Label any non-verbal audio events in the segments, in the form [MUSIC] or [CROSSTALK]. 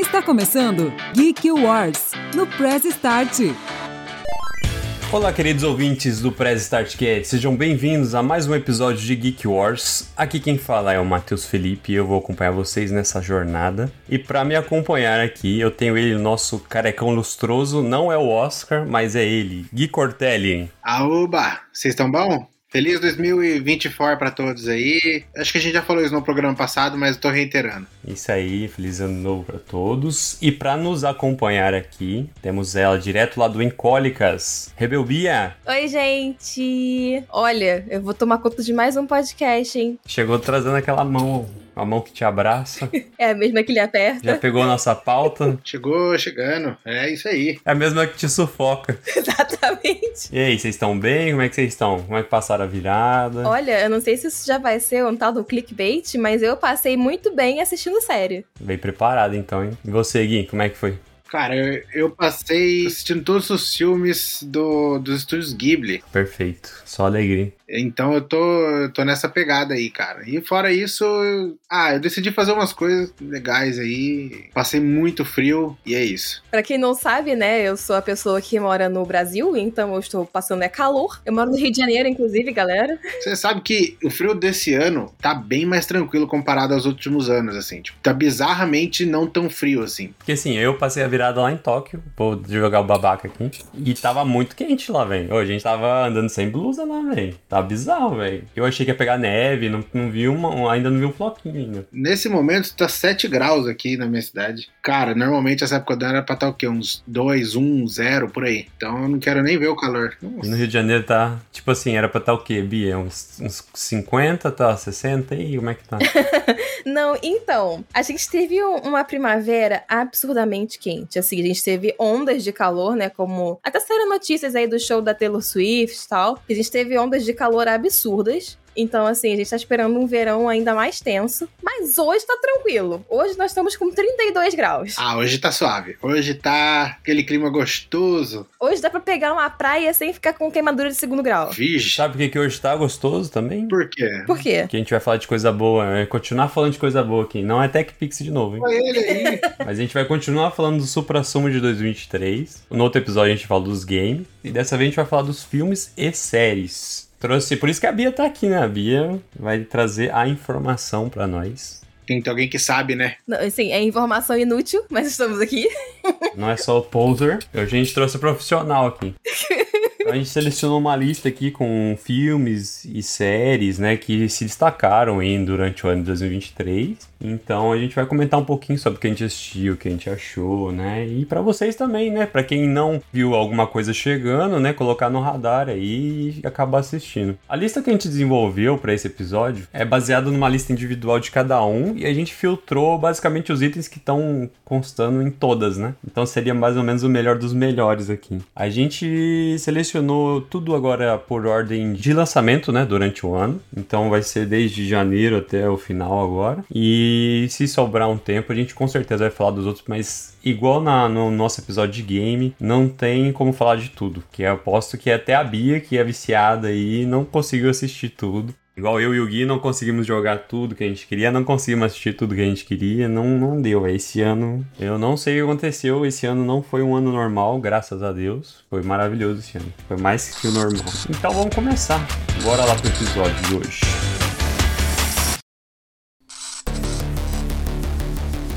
Está começando Geek Wars no Press Start. Olá, queridos ouvintes do Press Start Cat, sejam bem-vindos a mais um episódio de Geek Wars. Aqui quem fala é o Matheus Felipe e eu vou acompanhar vocês nessa jornada. E para me acompanhar aqui, eu tenho ele, nosso carecão lustroso, não é o Oscar, mas é ele, Gui Cortelli. Aoba, vocês estão bom? Feliz 2024 para todos aí. Acho que a gente já falou isso no programa passado, mas eu tô reiterando. Isso aí, feliz ano novo para todos. E para nos acompanhar aqui, temos ela direto lá do Encólicas, Rebelbia. Oi, gente. Olha, eu vou tomar conta de mais um podcast, hein? Chegou trazendo aquela mão a mão que te abraça. É a mesma que lhe aperta. Já pegou nossa pauta. Chegou chegando. É isso aí. É a mesma que te sufoca. [LAUGHS] Exatamente. E aí, vocês estão bem? Como é que vocês estão? Como é que passaram a virada? Olha, eu não sei se isso já vai ser um tal do clickbait, mas eu passei muito bem assistindo série. Bem preparado então, hein? E você, Gui, como é que foi? Cara, eu, eu passei assistindo todos os filmes do, dos estúdios Ghibli. Perfeito. Só alegria. Então eu tô, eu tô nessa pegada aí, cara. E fora isso, eu, ah, eu decidi fazer umas coisas legais aí. Passei muito frio e é isso. Pra quem não sabe, né, eu sou a pessoa que mora no Brasil, então eu estou passando é calor. Eu moro no Rio de Janeiro, inclusive, galera. Você sabe que o frio desse ano tá bem mais tranquilo comparado aos últimos anos, assim. Tipo, tá bizarramente não tão frio assim. Porque assim, eu passei a virada lá em Tóquio, vou jogar o babaca aqui, e tava muito quente lá, velho. A gente tava andando sem blusa lá, velho. Tá bizarro, velho. Eu achei que ia pegar neve, não, não vi uma, ainda não vi um floquinho ainda. Nesse momento tá 7 graus aqui na minha cidade. Cara, normalmente essa época do ano era pra estar o quê? Uns 2, 1, 0 por aí. Então eu não quero nem ver o calor. Nossa. E no Rio de Janeiro tá, tipo assim, era pra estar o quê, Bia? Uns, uns 50, tá 60 e como é que tá? [LAUGHS] não, então, a gente teve uma primavera absurdamente quente. Assim, a gente teve ondas de calor, né? Como até saíram notícias aí do show da Taylor Swift e tal. A gente teve ondas de calor absurdas. Então, assim, a gente tá esperando um verão ainda mais tenso. Mas hoje tá tranquilo. Hoje nós estamos com 32 graus. Ah, hoje tá suave. Hoje tá aquele clima gostoso. Hoje dá pra pegar uma praia sem ficar com queimadura de segundo grau. Vixe. Sabe por que, que hoje tá gostoso também? Por quê? Por quê? Porque a gente vai falar de coisa boa. É continuar falando de coisa boa aqui. Não é Tech Pix de novo, hein? Olha ele aí. [LAUGHS] Mas a gente vai continuar falando do Supra Sumo de 2023. No outro episódio a gente fala dos games. E dessa vez a gente vai falar dos filmes e séries. Trouxe, por isso que a Bia tá aqui, né? A Bia vai trazer a informação para nós. Tem que ter alguém que sabe, né? Não, assim, é informação inútil, mas estamos aqui. Não é só o poser. A gente trouxe o profissional aqui. [LAUGHS] A gente selecionou uma lista aqui com filmes e séries, né, que se destacaram aí durante o ano de 2023. Então a gente vai comentar um pouquinho sobre o que a gente assistiu, o que a gente achou, né? E para vocês também, né? Para quem não viu alguma coisa chegando, né, colocar no radar aí e acabar assistindo. A lista que a gente desenvolveu para esse episódio é baseada numa lista individual de cada um e a gente filtrou basicamente os itens que estão constando em todas, né? Então seria mais ou menos o melhor dos melhores aqui. A gente selecionou tudo agora por ordem de lançamento, né, durante o ano. Então vai ser desde janeiro até o final agora. E e se sobrar um tempo, a gente com certeza vai falar dos outros, mas igual na, no nosso episódio de game, não tem como falar de tudo. Que eu aposto que até a Bia, que é viciada aí, não conseguiu assistir tudo. Igual eu e o Gui não conseguimos jogar tudo que a gente queria, não conseguimos assistir tudo que a gente queria, não, não deu. Esse ano, eu não sei o que aconteceu, esse ano não foi um ano normal, graças a Deus. Foi maravilhoso esse ano, foi mais que o normal. Então vamos começar, bora lá pro episódio de hoje.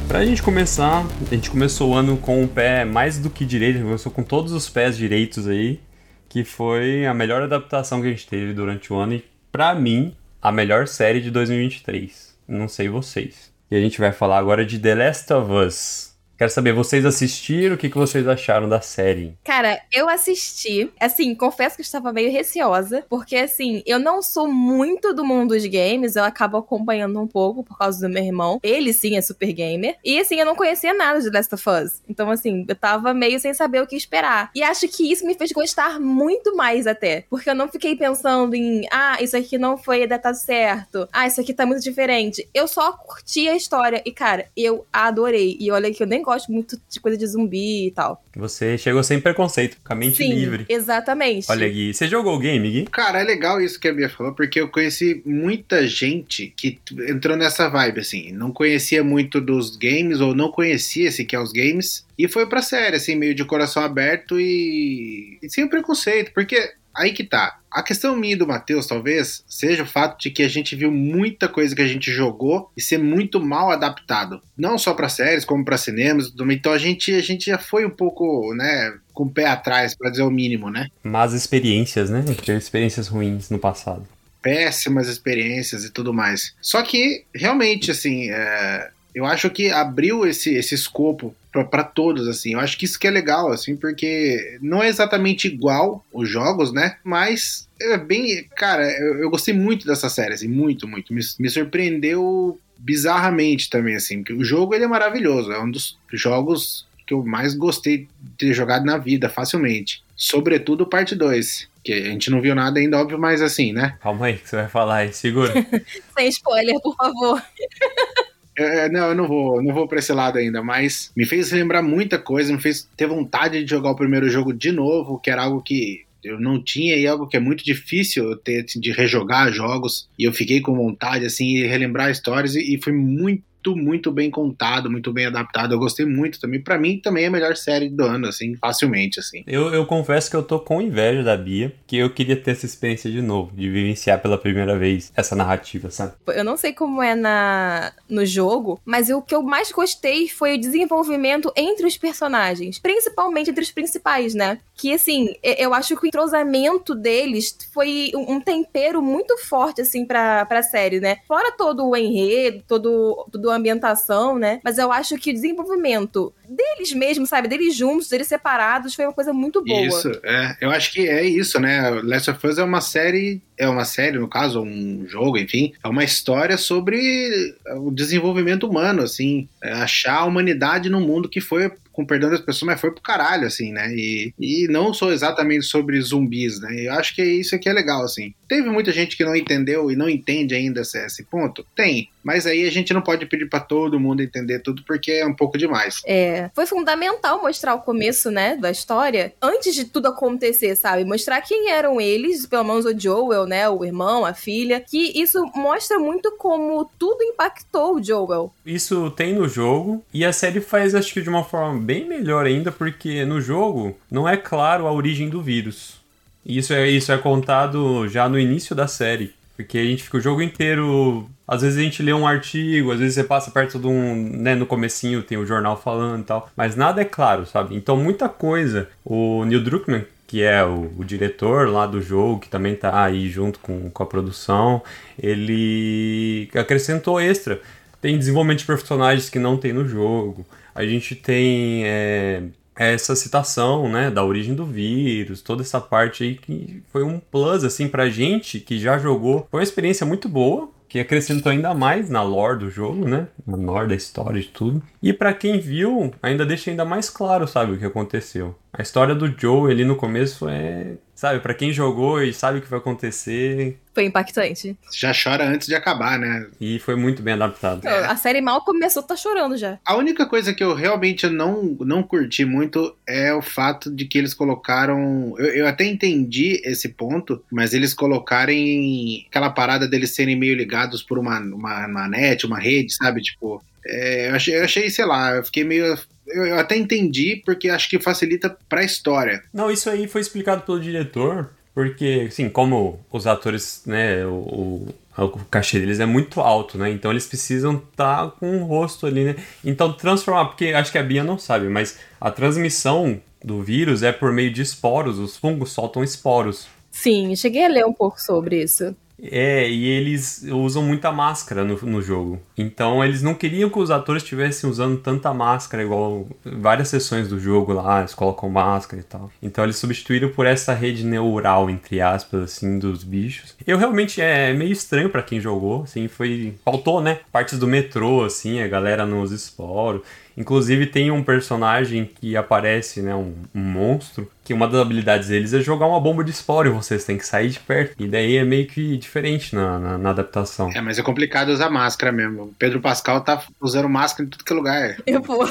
Pra gente começar, a gente começou o ano com o pé mais do que direito, começou com todos os pés direitos aí, que foi a melhor adaptação que a gente teve durante o ano e, pra mim, a melhor série de 2023. Não sei vocês. E a gente vai falar agora de The Last of Us. Quero saber, vocês assistiram? O que, que vocês acharam da série? Cara, eu assisti. Assim, confesso que eu estava meio receosa, porque assim, eu não sou muito do mundo dos games, eu acabo acompanhando um pouco por causa do meu irmão. Ele sim é super gamer. E assim, eu não conhecia nada de Last of Us. Então, assim, eu tava meio sem saber o que esperar. E acho que isso me fez gostar muito mais até. Porque eu não fiquei pensando em, ah, isso aqui não foi datado certo. Ah, isso aqui tá muito diferente. Eu só curti a história. E, cara, eu adorei. E olha que eu nem gosto muito de coisa de zumbi e tal. Você chegou sem preconceito, com a mente Sim, livre. exatamente. Olha, Gui, você jogou o game, Gui? Cara, é legal isso que a Bia falou, porque eu conheci muita gente que entrou nessa vibe, assim. Não conhecia muito dos games, ou não conhecia esse que é os games, e foi pra série, assim, meio de coração aberto e, e sem preconceito, porque aí que tá. A questão minha e do Matheus, talvez, seja o fato de que a gente viu muita coisa que a gente jogou e ser muito mal adaptado. Não só para séries, como para cinemas. Então a gente, a gente já foi um pouco, né, com o pé atrás, para dizer o mínimo, né? Mas experiências, né? Teve experiências ruins no passado. Péssimas experiências e tudo mais. Só que, realmente, assim, é, eu acho que abriu esse, esse escopo para todos, assim. Eu acho que isso que é legal, assim, porque não é exatamente igual os jogos, né? Mas é bem. Cara, eu, eu gostei muito dessa série, assim, muito, muito. Me, me surpreendeu bizarramente também, assim, porque o jogo ele é maravilhoso. É um dos jogos que eu mais gostei de ter jogado na vida, facilmente. Sobretudo parte 2. Que a gente não viu nada ainda, óbvio, mas assim, né? Calma aí, que você vai falar aí, segura. [LAUGHS] Sem spoiler, por favor. [LAUGHS] É, não, eu não vou, não vou pra esse lado ainda, mas me fez lembrar muita coisa, me fez ter vontade de jogar o primeiro jogo de novo, que era algo que eu não tinha e é algo que é muito difícil ter assim, de rejogar jogos. E eu fiquei com vontade assim de relembrar histórias e, e foi muito muito bem contado, muito bem adaptado. Eu gostei muito também. Para mim também é a melhor série do ano, assim, facilmente, assim. Eu, eu confesso que eu tô com inveja da Bia, que eu queria ter essa experiência de novo, de vivenciar pela primeira vez essa narrativa, sabe? Eu não sei como é na no jogo, mas o que eu mais gostei foi o desenvolvimento entre os personagens, principalmente entre os principais, né? Que assim, eu acho que o entrosamento deles foi um tempero muito forte assim para para série, né? Fora todo o enredo, todo, todo ambientação, né? Mas eu acho que o desenvolvimento deles mesmos, sabe? Deles juntos, deles separados, foi uma coisa muito boa. Isso, é. Eu acho que é isso, né? Last of Us é uma série, é uma série, no caso, um jogo, enfim, é uma história sobre o desenvolvimento humano, assim, é achar a humanidade no mundo que foi com perdão das pessoas, mas foi pro caralho, assim, né? E, e não sou exatamente sobre zumbis, né? Eu acho que isso aqui é legal, assim. Teve muita gente que não entendeu e não entende ainda esse, esse ponto? Tem. Mas aí a gente não pode pedir para todo mundo entender tudo porque é um pouco demais. É. Foi fundamental mostrar o começo, né, da história, antes de tudo acontecer, sabe? Mostrar quem eram eles, pelo menos o Joel, né, o irmão, a filha, que isso mostra muito como tudo impactou o Joel. Isso tem no jogo e a série faz, acho que de uma forma bem melhor ainda, porque no jogo não é claro a origem do vírus. Isso é, isso é contado já no início da série. Porque a gente fica o jogo inteiro. Às vezes a gente lê um artigo, às vezes você passa perto de um. Né, no comecinho tem o jornal falando e tal. Mas nada é claro, sabe? Então muita coisa. O Neil Druckmann, que é o, o, diretor lá do jogo, que também tá aí junto com, com a produção, ele acrescentou extra. Tem desenvolvimento de personagens que não tem no jogo. A gente tem. É, essa citação, né, da origem do vírus, toda essa parte aí que foi um plus, assim, pra gente que já jogou. Foi uma experiência muito boa, que acrescentou ainda mais na lore do jogo, né, na lore da história de tudo. E para quem viu, ainda deixa ainda mais claro, sabe, o que aconteceu. A história do Joe ali no começo é sabe, para quem jogou e sabe o que vai acontecer. Foi impactante. Já chora antes de acabar, né? E foi muito bem adaptado. É. A série mal começou, tá chorando já. A única coisa que eu realmente não, não curti muito é o fato de que eles colocaram. Eu, eu até entendi esse ponto, mas eles colocarem aquela parada deles serem meio ligados por uma, uma, uma net, uma rede, sabe? Tipo, é, eu, achei, eu achei, sei lá, eu fiquei meio eu, eu até entendi, porque acho que facilita pra história. Não, isso aí foi explicado pelo diretor, porque, assim, como os atores, né, o, o, o cachê deles é muito alto, né? Então eles precisam estar tá com o rosto ali, né? Então transformar, porque acho que a Bia não sabe, mas a transmissão do vírus é por meio de esporos, os fungos soltam esporos. Sim, cheguei a ler um pouco sobre isso. É, e eles usam muita máscara no, no jogo. Então eles não queriam que os atores estivessem usando tanta máscara, igual várias sessões do jogo lá, eles colocam máscara e tal. Então eles substituíram por essa rede neural, entre aspas, assim, dos bichos. Eu realmente é meio estranho para quem jogou, assim, foi. Faltou, né? Partes do metrô, assim, a galera nos esporos. Inclusive tem um personagem que aparece, né, um, um monstro, que uma das habilidades deles é jogar uma bomba de esporo e vocês têm que sair de perto. E daí é meio que diferente na, na, na adaptação. É, mas é complicado usar máscara mesmo. O Pedro Pascal tá usando máscara em tudo que é lugar. [LAUGHS] Eu vou.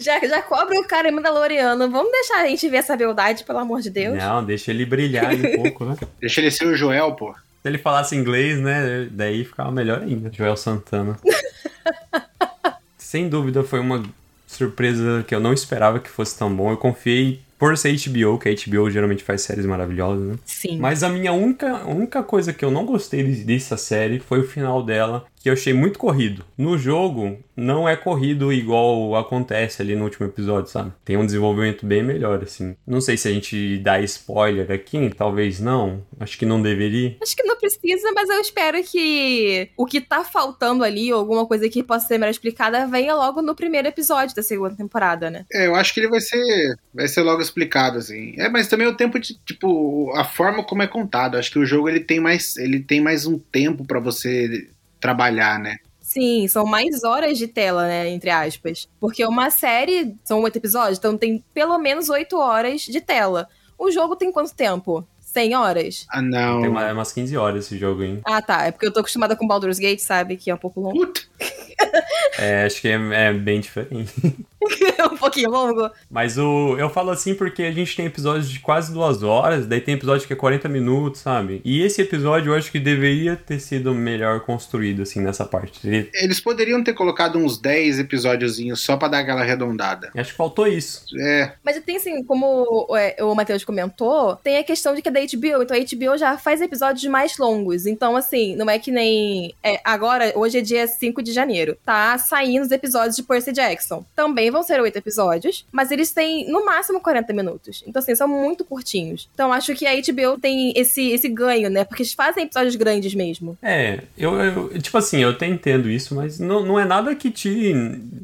Já, já cobre o cara Mandaloriano. Vamos deixar a gente ver essa beldade, pelo amor de Deus. Não, deixa ele brilhar um [LAUGHS] pouco, né? Deixa ele ser o Joel, pô. Se ele falasse inglês, né? Daí ficava melhor ainda. Joel Santana. [LAUGHS] Sem dúvida foi uma surpresa que eu não esperava que fosse tão bom. Eu confiei por ser HBO, que a HBO geralmente faz séries maravilhosas, né? Sim. Mas a minha única, única coisa que eu não gostei dessa série foi o final dela, que eu achei muito corrido. No jogo, não é corrido igual acontece ali no último episódio, sabe? Tem um desenvolvimento bem melhor, assim. Não sei se a gente dá spoiler aqui, talvez não. Acho que não deveria. Acho que não precisa, mas eu espero que o que tá faltando ali, ou alguma coisa que possa ser melhor explicada, venha logo no primeiro episódio da segunda temporada, né? É, eu acho que ele vai ser, vai ser logo explicado, assim. É, mas também o tempo de, tipo, a forma como é contado. Acho que o jogo ele tem mais, ele tem mais um tempo para você trabalhar, né? Sim, são mais horas de tela, né? Entre aspas. Porque uma série são oito episódios, então tem pelo menos oito horas de tela. O jogo tem quanto tempo? 100 horas? Ah, não. Tem uma- umas 15 horas esse jogo, hein? Ah, tá. É porque eu tô acostumada com Baldur's Gate, sabe? Que é um pouco longo. Puta. [LAUGHS] É, acho que é, é bem diferente. [LAUGHS] é um pouquinho longo. Mas o, eu falo assim porque a gente tem episódios de quase duas horas, daí tem episódio que é 40 minutos, sabe? E esse episódio eu acho que deveria ter sido melhor construído, assim, nessa parte. Ele- Eles poderiam ter colocado uns 10 episódiozinhos só pra dar aquela arredondada. acho que faltou isso. É, Mas tem assim, como é, o Matheus comentou, tem a questão de que é da HBO. Então a HBO já faz episódios mais longos. Então, assim, não é que nem. é, agora, hoje é dia 5 de janeiro. Tá saindo os episódios de Percy Jackson. Também vão ser oito episódios, mas eles têm no máximo 40 minutos. Então, assim, são muito curtinhos. Então, acho que a HBO tem esse, esse ganho, né? Porque eles fazem episódios grandes mesmo. É, eu, eu- tipo assim, eu até entendo isso, mas não, não é nada que te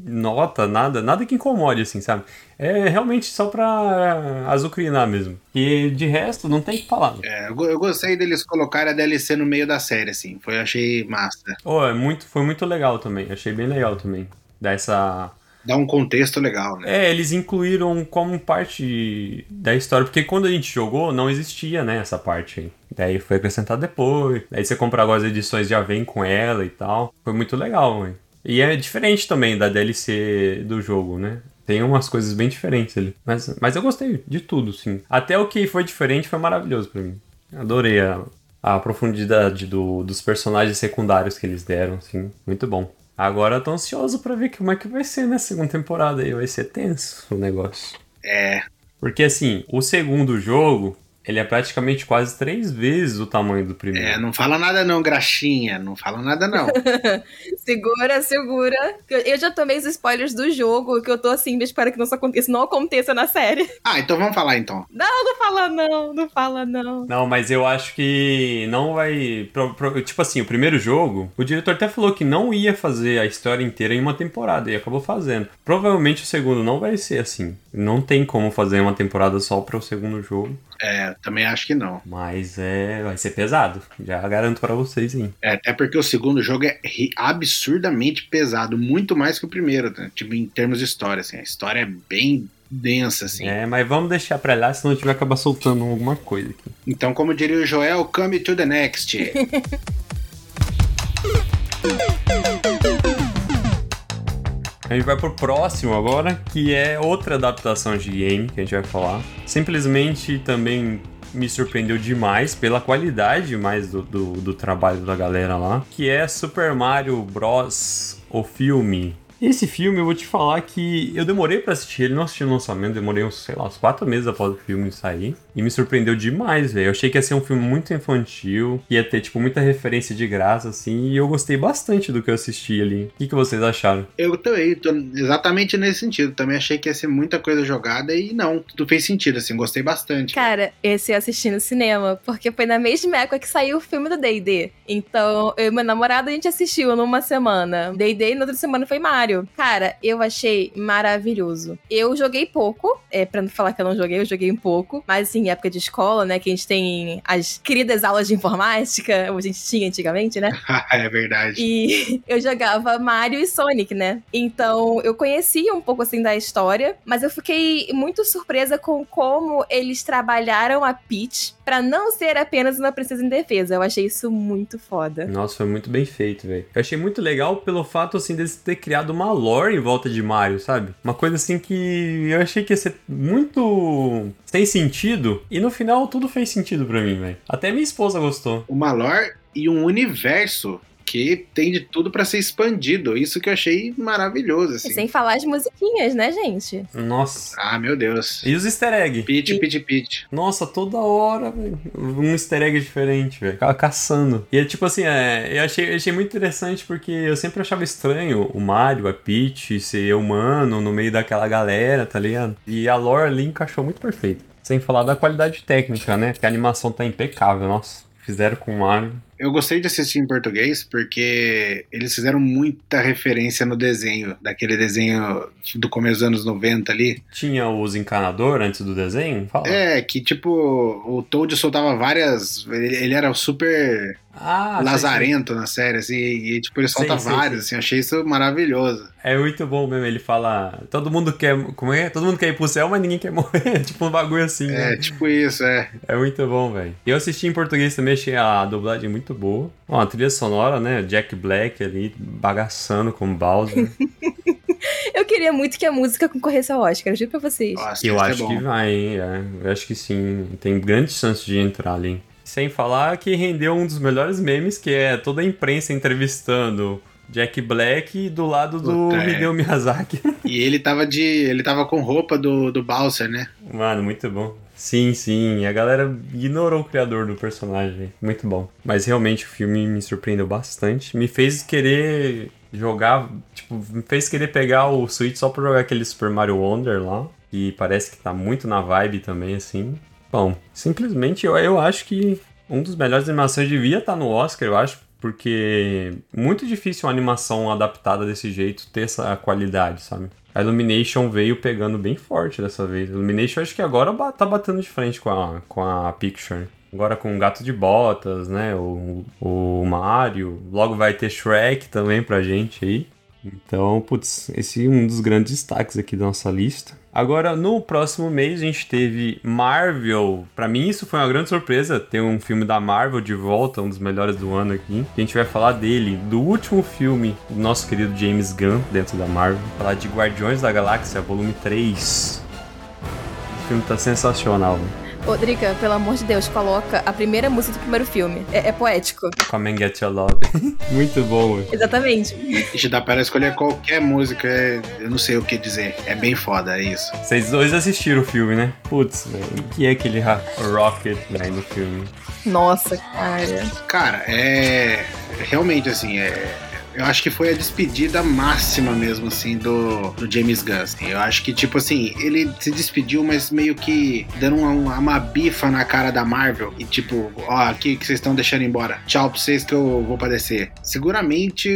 nota, nada, nada que incomode, assim, sabe? É realmente só pra azucrinar mesmo. E de resto, não tem o que falar. é, eu, go- eu gostei deles colocarem a DLC no meio da série, assim. Foi, achei massa. Oh, é muito, foi muito legal também, achei bem legal também. Dessa Dá um contexto legal, né? É, eles incluíram como parte da história, porque quando a gente jogou não existia, né, essa parte aí. Daí foi acrescentado depois. Daí você compra agora as edições já vem com ela e tal. Foi muito legal, velho. E é diferente também da DLC do jogo, né? Tem umas coisas bem diferentes ali. Mas, mas eu gostei de tudo, sim. Até o que foi diferente foi maravilhoso pra mim. Adorei a, a profundidade do- dos personagens secundários que eles deram, assim. Muito bom. Agora eu tô ansioso pra ver como é que vai ser na segunda temporada aí. Vai ser tenso o negócio. É, Porque assim, o segundo jogo, ele é praticamente quase três vezes o tamanho do primeiro. é, não fala nada não, graxinha. Não fala nada não. [LAUGHS] Segura, segura. Eu já tomei os spoilers do jogo, que eu tô assim, eu espero que não, isso aconteça, não aconteça na série. [LAUGHS] ah, então vamos falar então. Não, não fala não, não fala não. Não, mas eu acho que não vai. pro- pro- tipo assim, o primeiro jogo, o diretor até falou que não ia fazer a história inteira em uma temporada e acabou fazendo. Provavelmente o segundo não vai ser assim. Não tem como fazer uma temporada só para o segundo jogo. É, também acho que não. Mas é. Vai ser pesado. Já garanto para vocês, hein? É, até porque o segundo jogo é absurdamente pesado, muito mais que o primeiro, né? tipo, em termos de história, assim. A história é bem densa, assim. É, mas vamos deixar pra lá, senão a gente vai acabar soltando alguma coisa aqui. Então, como diria o Joel, come to the next. [LAUGHS] A gente vai pro próximo agora, que é outra adaptação de game que a gente vai falar. Simplesmente também me surpreendeu demais pela qualidade mais do, do, do trabalho da galera lá, que é Super Mario Bros. o filme. Esse filme eu vou te falar que eu demorei pra assistir ele, não assisti no lançamento, demorei uns, sei lá, uns quatro meses após o filme sair. E me surpreendeu demais, velho. Eu achei que ia ser um filme muito infantil, que ia ter, tipo, muita referência de graça, assim, e eu gostei bastante do que eu assisti ali. O que, que vocês acharam? Eu também, tô exatamente nesse sentido. Também achei que ia ser muita coisa jogada e não, tudo fez sentido, assim, gostei bastante. Cara, esse eu assisti no cinema, porque foi na mesma época que saiu o filme do D&D. Então, eu e meu namorado, a gente assistiu numa semana. D&D e na outra semana foi Mario. Mario, cara, eu achei maravilhoso. Eu joguei pouco, é, pra não falar que eu não joguei, eu joguei um pouco, mas assim, época de escola, né, que a gente tem as queridas aulas de informática, como a gente tinha antigamente, né? [LAUGHS] é verdade. E eu jogava Mario e Sonic, né? Então eu conhecia um pouco assim da história, mas eu fiquei muito surpresa com como eles trabalharam a Peach para não ser apenas uma princesa indefesa. Eu achei isso muito foda. Nossa, foi muito bem feito, velho. Eu achei muito legal pelo fato, assim, deles ter criado uma lore em volta de Mario, sabe? Uma coisa, assim, que eu achei que ia ser muito sem sentido. E no final, tudo fez sentido para mim, velho. Até minha esposa gostou. Uma lore e um universo que tem de tudo para ser expandido. Isso que eu achei maravilhoso, assim. Sem falar as musiquinhas, né, gente? Nossa. Ah, meu Deus. E os easter egg? Pit, pit, pit. Nossa, toda hora, velho. Um easter egg diferente, velho. Ficava caçando. E é tipo assim, é, eu achei, eu achei muito interessante porque eu sempre achava estranho o Mario, a Peach ser humano no meio daquela galera, tá ligado? E a lore ali encaixou muito perfeito. Sem falar da qualidade técnica, né? Que a animação tá impecável, nossa. Fizeram com o Mario. Eu gostei de assistir em português porque eles fizeram muita referência no desenho, daquele desenho do começo dos anos 90 ali. Tinha os encanador antes do desenho? Fala. É, que tipo, o Toad soltava várias. Ele, ele era super ah, lazarento na série, assim, e tipo, ele solta sei, vários, sei. assim, achei isso maravilhoso. É muito bom mesmo. Ele fala. Todo mundo quer. Como é? Todo mundo quer ir pro céu, mas ninguém quer [LAUGHS] morrer. tipo um bagulho assim, É, né? tipo isso, é. É muito bom, velho. Eu assisti em português também, achei a dublagem muito boa. Ó, a trilha sonora, né? Jack Black ali bagaçando com Bowser. [LAUGHS] Eu queria muito que a música concorresse ao Oscar, eu juro pra vocês. Nossa, Eu é acho bom. que vai, hein? É, eu acho que sim. Tem grandes chances de entrar ali. Sem falar que rendeu um dos melhores memes, que é toda a imprensa entrevistando Jack Black do lado do Puta, é. Hideo Miyazaki. [LAUGHS] E ele tava de. ele tava com roupa do, do Bowser, né? Mano, muito bom. Sim, sim. A galera ignorou o criador do personagem. Muito bom. Mas realmente o filme me surpreendeu bastante. Me fez querer jogar. Tipo, me fez querer pegar o Switch só pra jogar aquele Super Mario Wonder lá. E parece que tá muito na vibe também, assim. Bom, simplesmente eu, eu acho que um dos melhores animações devia estar no Oscar, eu acho. Porque muito difícil uma animação adaptada desse jeito ter essa qualidade, sabe? A Illumination veio pegando bem forte dessa vez. A Illumination acho que agora tá batendo de frente com a, com a Picture. Agora com o Gato de Botas, né? O, o Mario. Logo vai ter Shrek também pra gente aí. Então, putz, esse é um dos grandes destaques aqui da nossa lista. Agora, no próximo mês, a gente teve Marvel. Pra mim, isso foi uma grande surpresa, ter um filme da Marvel de volta, um dos melhores do ano aqui. A gente vai falar dele, do último filme do nosso querido James Gunn, dentro da Marvel. Falar de Guardiões da Galáxia, volume 3. O filme tá sensacional, velho. Ô, Drica, pelo amor de Deus, coloca a primeira música do primeiro filme. É, é poético. Come and Get Your Love. [LAUGHS] Muito bom, velho. Exatamente. Ixi, dá pra escolher qualquer música, é- eu não sei o que dizer. É bem foda, é isso. Vocês dois assistiram o filme, né? Putz, velho. O que é aquele Rocket, velho, no filme? Nossa, cara. Cara, é. Realmente, assim, é. Eu acho que foi a despedida máxima mesmo, assim, do, do James Gunn. assim. Eu acho que, tipo assim, ele se despediu, mas meio que dando uma, uma bifa na cara da Marvel. E tipo, ó, aqui que vocês estão deixando embora. Tchau pra vocês que eu vou padecer. Seguramente,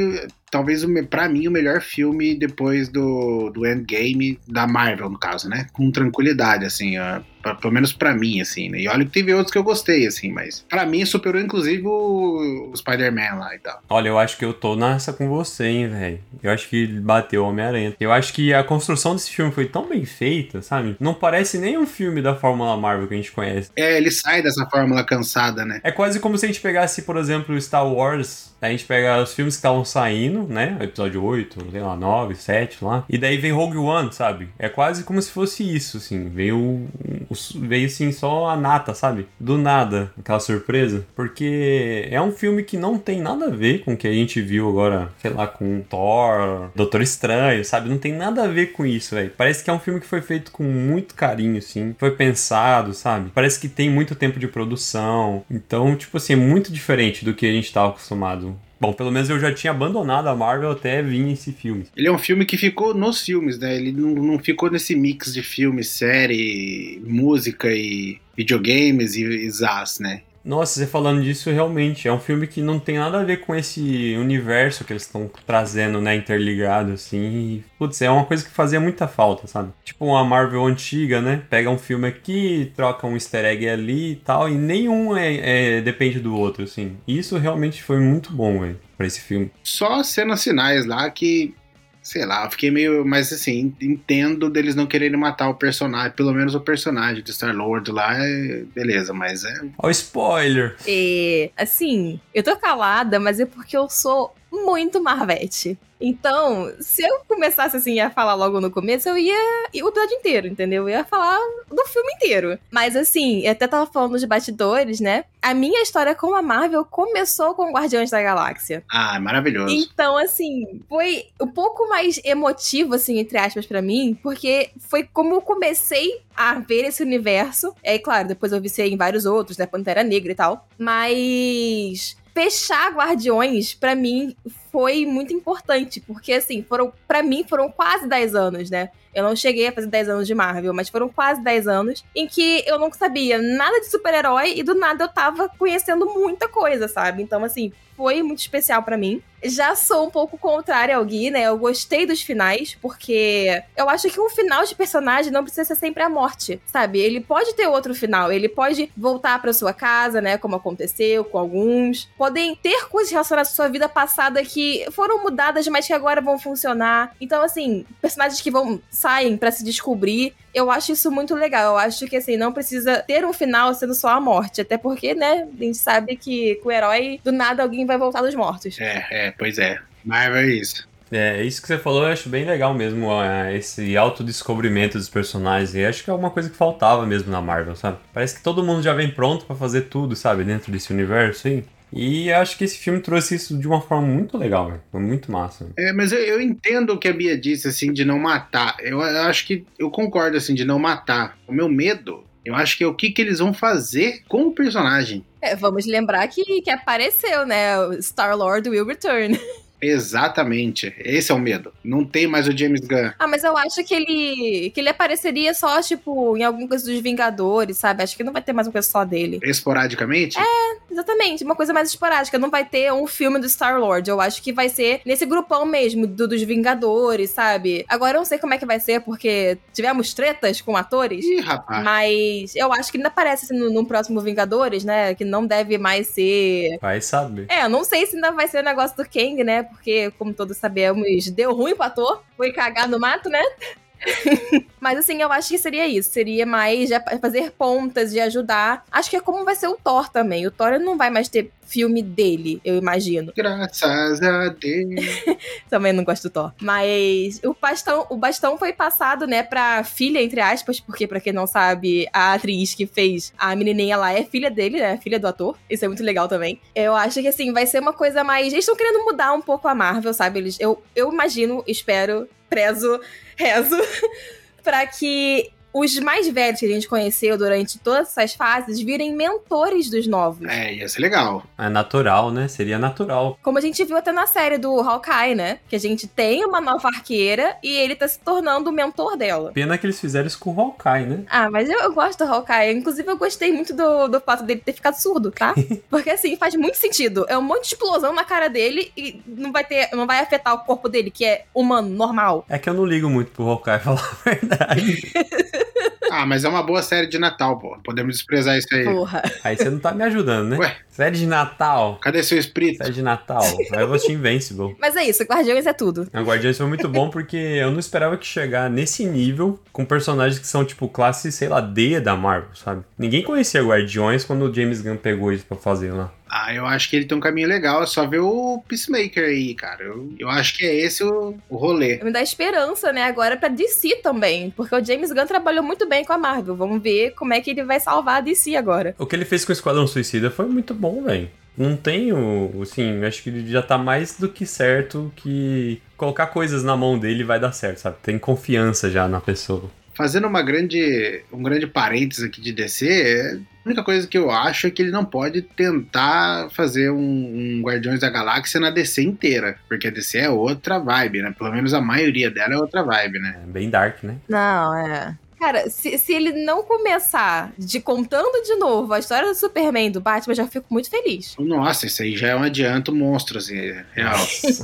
talvez pra mim o melhor filme depois do, do Endgame da Marvel, no caso, né? Com tranquilidade, assim, ó, pra- pelo menos pra mim, assim, né? E olha que teve outros que eu gostei, assim, mas pra mim superou inclusive o, o Spider-Man lá e tal. Olha, eu acho que eu tô nessa com você, hein, velho. Eu acho que bateu o Homem-Aranha. Eu acho que a construção desse filme foi tão bem feita, sabe? Não parece nem um filme da Fórmula Marvel que a gente conhece. É, ele sai dessa fórmula cansada, né? É quase como se a gente pegasse, por exemplo, Star Wars. A gente pega os filmes que estavam saindo, né? Episódio 8, sei lá, 9, 7 lá. E daí vem Rogue One, sabe? É quase como se fosse isso, assim. Veio, veio assim, só a nata, sabe? Do nada, aquela surpresa. Porque é um filme que não tem nada a ver com o que a gente viu agora, sei lá, com Thor, Doutor Estranho, sabe? Não tem nada a ver com isso, velho. Parece que é um filme que foi feito com muito carinho, assim. Foi pensado, sabe? Parece que tem muito tempo de produção. Então, tipo assim, é muito diferente do que a gente tava acostumado. Bom, pelo menos eu já tinha abandonado a Marvel até vir esse filme. Ele é um filme que ficou nos filmes, né? Ele não, não ficou nesse mix de filme, série, música e videogames e, e zaz, né? Nossa, você falando disso, realmente, é um filme que não tem nada a ver com esse universo que eles estão trazendo, né, interligado, assim. E, putz, é uma coisa que fazia muita falta, sabe? Tipo uma Marvel antiga, né? Pega um filme aqui, troca um easter egg ali e tal, e nenhum é, é depende do outro, assim. E isso realmente foi muito bom, velho, pra esse filme. Só cenas finais lá que sei lá, eu fiquei meio. Mas assim, entendo deles não quererem matar o personagem, pelo menos o personagem de Star-Lord lá, é, beleza, mas é. Ó, spoiler! E, assim, eu tô calada, mas é porque eu sou muito Marvete. Então, se eu começasse assim a falar logo no começo, eu ia o episódio inteiro, entendeu? Eu ia falar do filme inteiro. Mas assim, eu até tava falando de bastidores, né? A minha história com a Marvel começou com Guardiões da Galáxia. Ah, maravilhoso. Então, assim, foi um pouco mais emotivo, assim, entre aspas, para mim, porque foi como eu comecei a ver esse universo. É claro, depois eu viciei em vários outros, né? Pantera Negra e tal. Mas fechar Guardiões, para mim, foi muito importante, porque assim, foram para mim foram quase 10 anos, né? Eu não cheguei a fazer 10 anos de Marvel, mas foram quase 10 anos em que eu não sabia nada de super-herói e do nada eu tava conhecendo muita coisa, sabe? Então, assim, foi muito especial para mim. Já sou um pouco contrária ao Gui, né? Eu gostei dos finais, porque eu acho que um final de personagem não precisa ser sempre a morte, sabe? Ele pode ter outro final, ele pode voltar para sua casa, né? Como aconteceu com alguns. Podem ter coisas relacionadas à sua vida passada que foram mudadas, mas que agora vão funcionar. Então, assim, personagens que vão saem para se descobrir. Eu acho isso muito legal. Eu acho que, assim, não precisa ter um final sendo só a morte. Até porque, né, a gente sabe que com o herói, do nada alguém vai voltar dos mortos. É, é, pois é. Marvel é isso. É, isso que você falou eu acho bem legal mesmo, esse autodescobrimento dos personagens. E acho que é uma coisa que faltava mesmo na Marvel, sabe? Parece que todo mundo já vem pronto para fazer tudo, sabe? Dentro desse universo, hein? E acho que esse filme trouxe isso de uma forma muito legal, velho. Foi muito massa. É, mas eu, eu, entendo o que a Bia disse, assim, de não matar. Eu, eu, acho que eu concordo, assim, de não matar. O meu medo, eu acho que é o que, que eles vão fazer com o personagem. É, vamos lembrar que, que apareceu, né? O Star-Lord will return. [LAUGHS] Exatamente. Esse é o medo. Não tem mais o James Gunn. Ah, mas eu acho que ele que ele apareceria só, tipo, em alguma coisa dos Vingadores, sabe? Acho que não vai ter mais uma coisa só dele. Esporadicamente? É, exatamente. Uma coisa mais esporádica. Não vai ter um filme do Star-Lord. Eu acho que vai ser nesse grupão mesmo, do, dos Vingadores, sabe? Agora eu não sei como é que vai ser, porque tivemos tretas com atores. Ih, rapaz. Mas eu acho que ainda aparece assim, no, no próximo Vingadores, né? Que não deve mais ser. Vai saber. É, eu não sei se ainda vai ser o negócio do Kang, né? Porque, como todos sabemos, deu ruim pro ator. Foi cagar no mato, né? [LAUGHS] Mas assim, eu acho que seria isso. Seria mais fazer pontas e ajudar. Acho que é como vai ser o Thor também. O Thor não vai mais ter filme dele, eu imagino. Graças a Deus. [LAUGHS] também não gosto do Thor. Mas o bastão, o bastão foi passado, né, pra filha, entre aspas, porque pra quem não sabe, a atriz que fez a menininha lá é filha dele, né? Filha do ator. Isso é muito legal também. Eu acho que assim, vai ser uma coisa mais. Eles estão querendo mudar um pouco a Marvel, sabe? Eles, eu, eu imagino, espero, prezo rezo [LAUGHS] para que os mais velhos que a gente conheceu durante todas essas fases virem mentores dos novos. É, ia ser legal. É natural, né? Seria natural. Como a gente viu até na série do Hawkeye, né? Que a gente tem uma nova arqueira e ele tá se tornando o mentor dela. Pena que eles fizeram isso com o Hawkeye, né? Ah, mas eu, eu gosto do Hawkeye. Inclusive, eu gostei muito do, do fato dele ter ficado surdo, tá? [LAUGHS] Porque assim, faz muito sentido. É um monte de explosão na cara dele e não vai ter, não vai afetar o corpo dele, que é humano, normal. É que eu não ligo muito pro Hawkeye, [LAUGHS] falar a verdade. [LAUGHS] Ah, mas é uma boa série de Natal, pô. Podemos desprezar isso aí. Porra. Aí você não tá me ajudando, né? Ué. Série de Natal. Cadê seu espírito? Série de Natal. Aí eu vou assistir Invincible. Mas é isso, Guardiões é tudo. O Guardiões foi muito bom porque eu não esperava que chegar nesse nível com personagens que são, tipo, classe, sei lá, D da Marvel, sabe? Ninguém conhecia Guardiões quando o James Gunn pegou isso pra fazer lá. Ah, eu acho que ele tem um caminho legal, é só ver o Peacemaker aí, cara. Eu, eu acho que é esse o, o rolê. Me dá esperança, né, agora pra DC também, porque o James Gunn trabalhou muito bem com a Marvel. Vamos ver como é que ele vai salvar a DC agora. O que ele fez com o Esquadrão Suicida foi muito bom, velho. Não tenho, assim, acho que ele já tá mais do que certo que colocar coisas na mão dele vai dar certo, sabe? Tem confiança já na pessoa. Fazendo uma grande, um grande parênteses aqui de DC, é, a única coisa que eu acho é que ele não pode tentar fazer um, um, Guardiões da Galáxia na DC inteira, porque a DC é outra vibe, né? Pelo menos a maioria dela é outra vibe, né? É bem dark, né? Não, é. Cara, se, se ele não começar de contando de novo a história do Superman do Batman, eu já fico muito feliz. Nossa, isso aí já é um adianto monstro, assim, é real.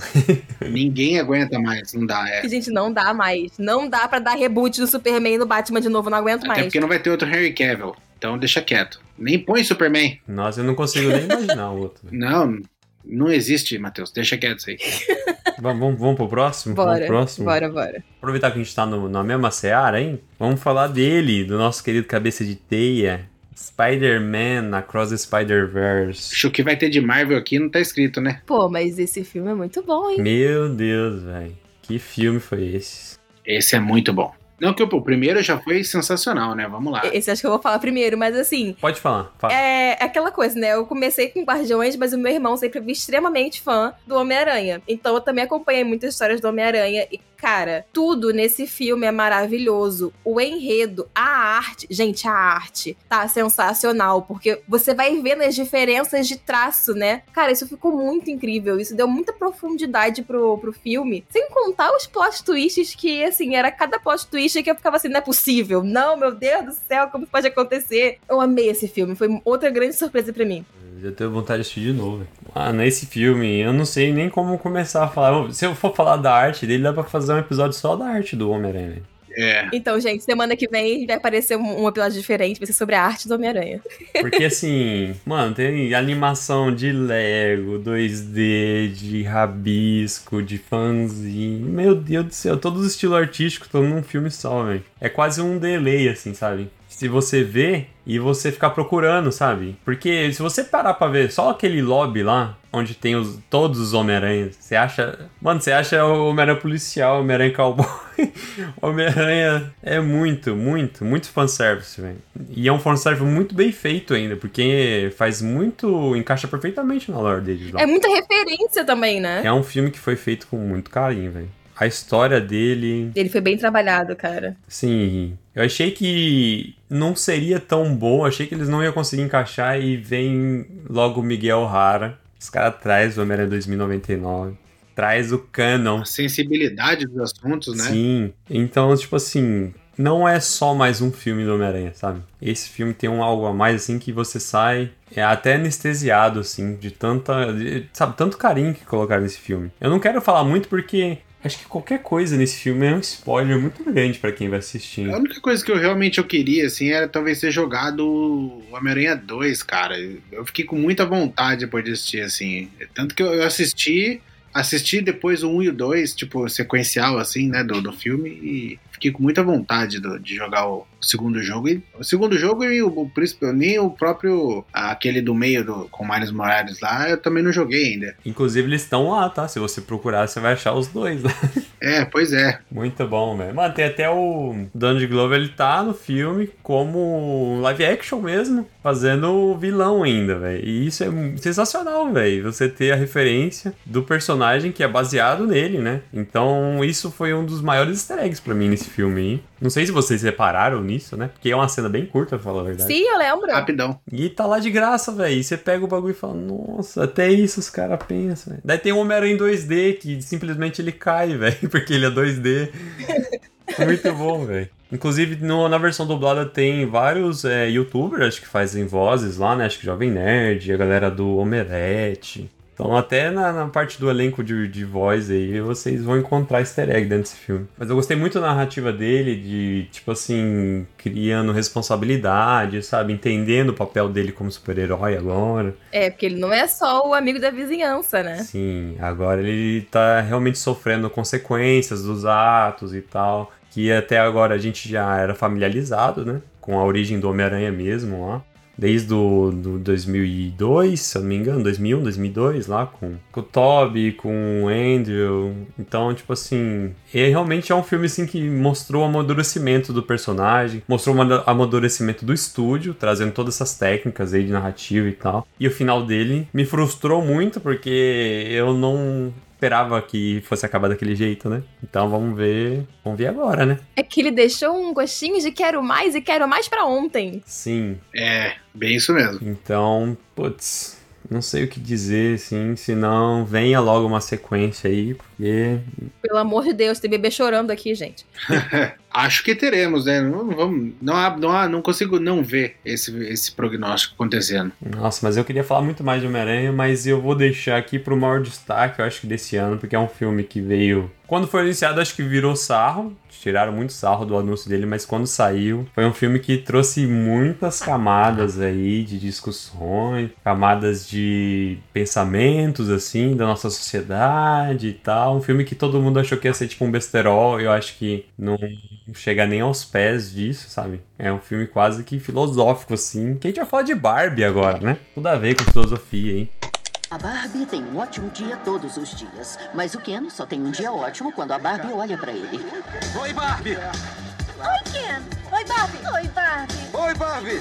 [LAUGHS] Ninguém aguenta mais, não dá. É. Gente, não dá mais. Não dá pra dar reboot do Superman no Batman de novo, não aguento Até mais. porque não vai ter outro Henry Cavill. Então deixa quieto. Nem põe Superman. Nossa, eu não consigo nem imaginar o outro. Não, não existe, Matheus. Deixa quieto isso aí. [LAUGHS] Vamos, vamos, vamos pro próximo? vamos Bora, pro próximo? bora, bora. Aproveitar que a gente tá no, na mesma seara, hein? Vamos falar dele, do nosso querido cabeça de teia. Spider-Man Across the Spider-Verse. Acho que vai ter de Marvel aqui, não tá escrito, né? Pô, mas esse filme é muito bom, hein? Meu Deus, velho. Que filme foi esse? Esse é muito bom. Não, que o primeiro já foi sensacional, né? Vamos lá. Esse acho que eu vou falar primeiro, mas assim, Pode falar. fala. É aquela coisa, né? Eu comecei com Guardiões, mas o meu irmão sempre foi extremamente fã do Homem-Aranha. Então eu também acompanhei muitas histórias do Homem-Aranha. E, cara, tudo nesse filme é maravilhoso. O enredo, a arte. Gente, a arte tá sensacional. Porque você vai vendo as diferenças de traço, né? Cara, isso ficou muito incrível. Isso deu muita profundidade pro, pro filme. Sem contar os plot twists que, assim, era cada plot twist que eu ficava assim, não é possível. Não, meu Deus do céu, como pode acontecer? Eu amei esse filme. Foi outra grande surpresa pra mim. Eu já tenho vontade de assistir de novo. Ah, nesse filme, eu não sei nem como começar a falar. Se eu for falar da arte dele, dá pra fazer um episódio só da arte do Homem-Aranha. velho. É. Então, gente, semana que vem vai aparecer um, um episódio diferente, vai ser sobre a arte do Homem-Aranha. Porque [LAUGHS] assim, mano, tem animação de Lego, 2D, de rabisco, de fanzinho. Meu Deus do céu, todo o estilo artístico estão num filme só, velho. É quase um delay, assim, sabe? Se você vê e você ficar procurando, sabe? Porque se você parar pra ver só aquele lobby lá, onde tem os, todos os Homem-Aranhas, você acha. Mano, você acha o Homem-Aranha policial, Homem-Aranha cowboy. [LAUGHS] Homem-Aranha é muito, muito, muito fanservice, velho. E é um fanservice muito bem feito ainda, porque faz muito. encaixa perfeitamente na lore deles lá. É muita referência também, né? É um filme que foi feito com muito carinho, velho. A história dele. Ele foi bem trabalhado, cara. Sim, eu achei que não seria tão bom, achei que eles não iam conseguir encaixar e vem logo o Miguel Rara. Os caras traz o Homem-Aranha 2099, traz o canon. A sensibilidade dos assuntos, né? Sim, então, tipo assim, não é só mais um filme do Homem-Aranha, sabe? Esse filme tem um algo a mais, assim, que você sai é até anestesiado, assim, de tanta. de- sabe, tanto carinho que colocaram nesse filme. Eu não quero falar muito porque. Acho que qualquer coisa nesse filme é um spoiler muito grande pra quem vai assistir. A única coisa que eu realmente eu queria, assim, era talvez ter jogado o Homem-Aranha 2, cara. Eu fiquei com muita vontade depois de assistir, assim. Tanto que eu assisti, assisti depois o 1 e o 2, tipo, sequencial, assim, né, do, do filme, e fiquei com muita vontade do- de jogar o segundo jogo. E, o segundo jogo e o, o príncipe, nem o próprio, aquele do meio do, com Miles Morales lá, eu também não joguei ainda. Inclusive, eles estão lá, tá? Se você procurar, você vai achar os dois lá. [LAUGHS] É, pois é. Muito bom, velho. Mano, tem até o Donald Glover, ele tá no filme como live action mesmo, fazendo vilão ainda, velho. E isso é sensacional, velho. Você ter a referência do personagem que é baseado nele, né? Então, isso foi um dos maiores easter eggs pra mim nesse filme aí. Não sei se vocês repararam nisso, né? Porque é uma cena bem curta, pra falar a verdade. Sim, eu lembro. Rapidão. E tá lá de graça, velho. E você pega o bagulho e fala, nossa, até isso os caras pensam. velho." Daí tem um Homem-Aranha em 2D que simplesmente ele cai, [LAUGHS] velho, porque ele é 2D. [LAUGHS] Muito bom, velho. Inclusive, no- na versão dublada tem vários é, youtubers acho que fazem vozes lá, né? Acho que Jovem Nerd, a galera do Omelete. Então, até na, na parte do elenco de, de voz aí, vocês vão encontrar easter egg dentro desse filme. Mas eu gostei muito da narrativa dele, de, tipo assim, criando responsabilidade, sabe? Entendendo o papel dele como super-herói agora. É, porque ele não é só o amigo da vizinhança, né? Sim, agora ele tá realmente sofrendo consequências dos atos e tal. Que até agora a gente já era familiarizado, né? Com a origem do Homem-Aranha mesmo lá. Desde o do 2002, se eu não me engano, 2001, 2002, lá com, com o Toby, com o Andrew. Então, tipo assim, é, realmente é um filme assim que mostrou o amadurecimento do personagem, mostrou o ama- amadurecimento do estúdio, trazendo todas essas técnicas aí de narrativa e tal. E o final dele me frustrou muito porque eu não esperava que fosse acabar daquele jeito, né? Então vamos ver, vamos ver agora, né? É que ele deixou um gostinho de quero mais e quero mais pra ontem. Sim, É, bem isso mesmo. Então, putz, não sei o que dizer, assim, se não venha logo uma sequência aí, porque Pelo amor de Deus, tem bebê chorando aqui, gente. [LAUGHS] Acho que teremos, né? Não, vamos, não, há, não, há, não consigo não ver esse, esse prognóstico acontecendo. Nossa, mas eu queria falar muito mais de Homem-Aranha, mas eu vou deixar aqui pro maior destaque, eu acho que desse ano, porque é um filme que veio. Quando foi anunciado, acho que virou sarro. Tiraram muito sarro do anúncio dele, mas quando saiu, foi um filme que trouxe muitas camadas aí de discussões, camadas de pensamentos, assim, da nossa sociedade e tal. Um filme que todo mundo achou que ia ser tipo um besterol, eu acho que não chega nem aos pés disso, sabe? É um filme quase que filosófico, assim. Que a gente vai falar de Barbie agora, né? Tudo a ver com filosofia, hein? A Barbie tem um ótimo dia todos os dias, mas o Ken só tem um dia ótimo quando a Barbie olha pra ele. Oi, Barbie! Oi, Ken! Oi, Barbie! Oi, Barbie! Oi, Barbie!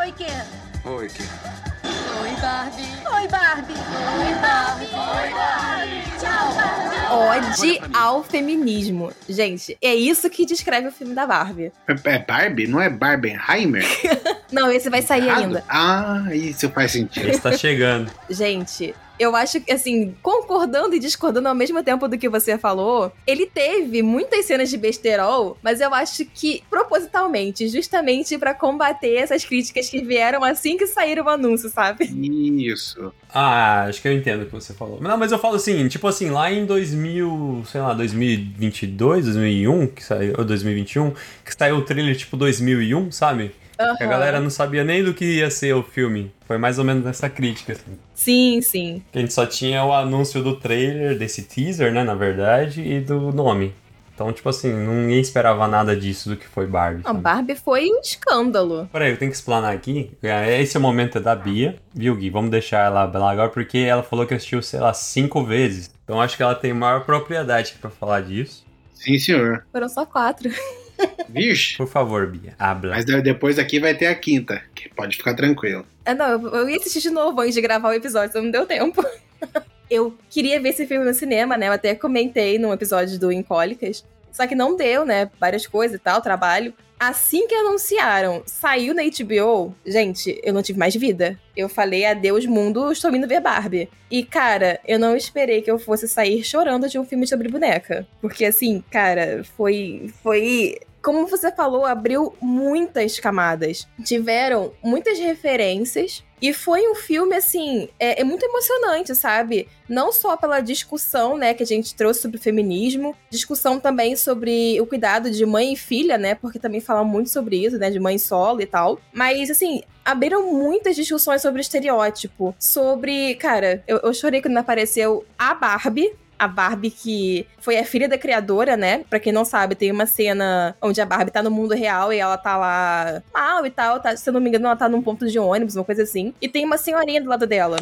Oi, Ken! Oi, Ken. Oi, Barbie! Oi, Barbie! Oi, Barbie! Oi, Barbie! Tchau, Barbie! Ode ao feminismo. Gente, é isso que descreve o filme da Barbie. É, é Barbie? Não é Barbenheimer? [LAUGHS] Não, esse vai sair Errado? ainda. Ah, isso faz sentido. Esse tá chegando. Gente, eu acho que, assim, concordando e discordando ao mesmo tempo do que você falou, ele teve muitas cenas de besterol, mas eu acho que propositalmente, justamente pra combater essas críticas que vieram assim que saíram o anúncio, sabe? Isso. Ah, acho que eu entendo o que você falou. Não, mas eu falo assim, tipo assim, lá em 2000, sei lá, 2022, 2001, que saiu, ou 2021, que saiu o trailer tipo 2001, sabe? Que a galera não sabia nem do que ia ser o filme. Foi mais ou menos essa crítica, assim. Sim, sim. Que a gente só tinha o anúncio do trailer, desse teaser, né, na verdade, e do nome. Então, tipo assim, ninguém esperava nada disso do que foi Barbie. A sabe? Barbie foi um escândalo. Peraí, eu tenho que explanar aqui. É, Esse é o momento da Bia, viu, Gui? Vamos deixar ela lá agora, porque ela falou que assistiu, sei lá, cinco vezes. Então acho que ela tem maior propriedade aqui pra falar disso. Sim, senhor. Foram só quatro. [LAUGHS] Vixe. Por favor, Bia, habla. Mas de- depois aqui vai ter a quinta, que pode ficar tranquilo. Ah, não, eu, eu ia assistir de novo antes de gravar o episódio, só não deu tempo. [LAUGHS] eu queria ver esse filme no cinema, né? Eu até comentei num episódio do Incólicas. Só que não deu, né? Várias coisas e tal, trabalho. Assim que anunciaram, saiu na HBO, gente, eu não tive mais vida. Eu falei, adeus mundo, estou indo ver Barbie. E, cara, eu não esperei que eu fosse sair chorando de um filme sobre boneca. Porque, assim, cara, foi. Foi como você falou, abriu muitas camadas. Tiveram muitas referências. E foi um filme, assim, é, é muito emocionante, sabe? Não só pela discussão, né, que a gente trouxe sobre o feminismo, discussão também sobre o cuidado de mãe e filha, né? Porque também fala muito sobre isso, né? De mãe solo e tal. Mas, assim, abriram muitas discussões sobre estereótipo. Sobre. Cara, eu, eu chorei quando apareceu a Barbie, a Barbie que foi a filha da criadora, né? Pra quem não sabe, tem uma cena onde a Barbie tá no mundo real e ela tá lá mal e tal. Tá, se eu não me engano, ela tá num ponto de ônibus, uma coisa assim. E tem uma senhorinha do lado dela.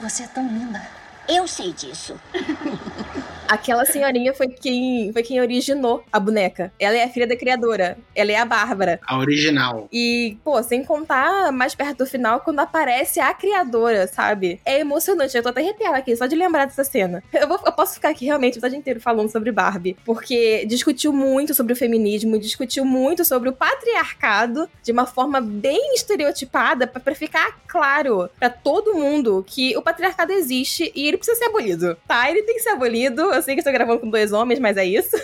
Você é tão linda. Eu sei disso. [LAUGHS] Aquela senhorinha foi quem, foi quem originou a boneca. Ela é a filha da criadora. Ela é a Bárbara. A original. E, pô, sem contar mais perto do final, quando aparece a criadora, sabe? É emocionante. Eu tô até arrepiada aqui, só de lembrar dessa cena. Eu, vou- eu posso ficar aqui realmente o episódio inteiro falando sobre Barbie. Porque discutiu muito sobre o feminismo, discutiu muito sobre o patriarcado de uma forma bem estereotipada, pra, pra ficar claro pra todo mundo que o patriarcado existe e ele precisa ser abolido, tá? Ele tem que ser abolido. Eu sei que eu tô gravando com dois homens, mas é isso.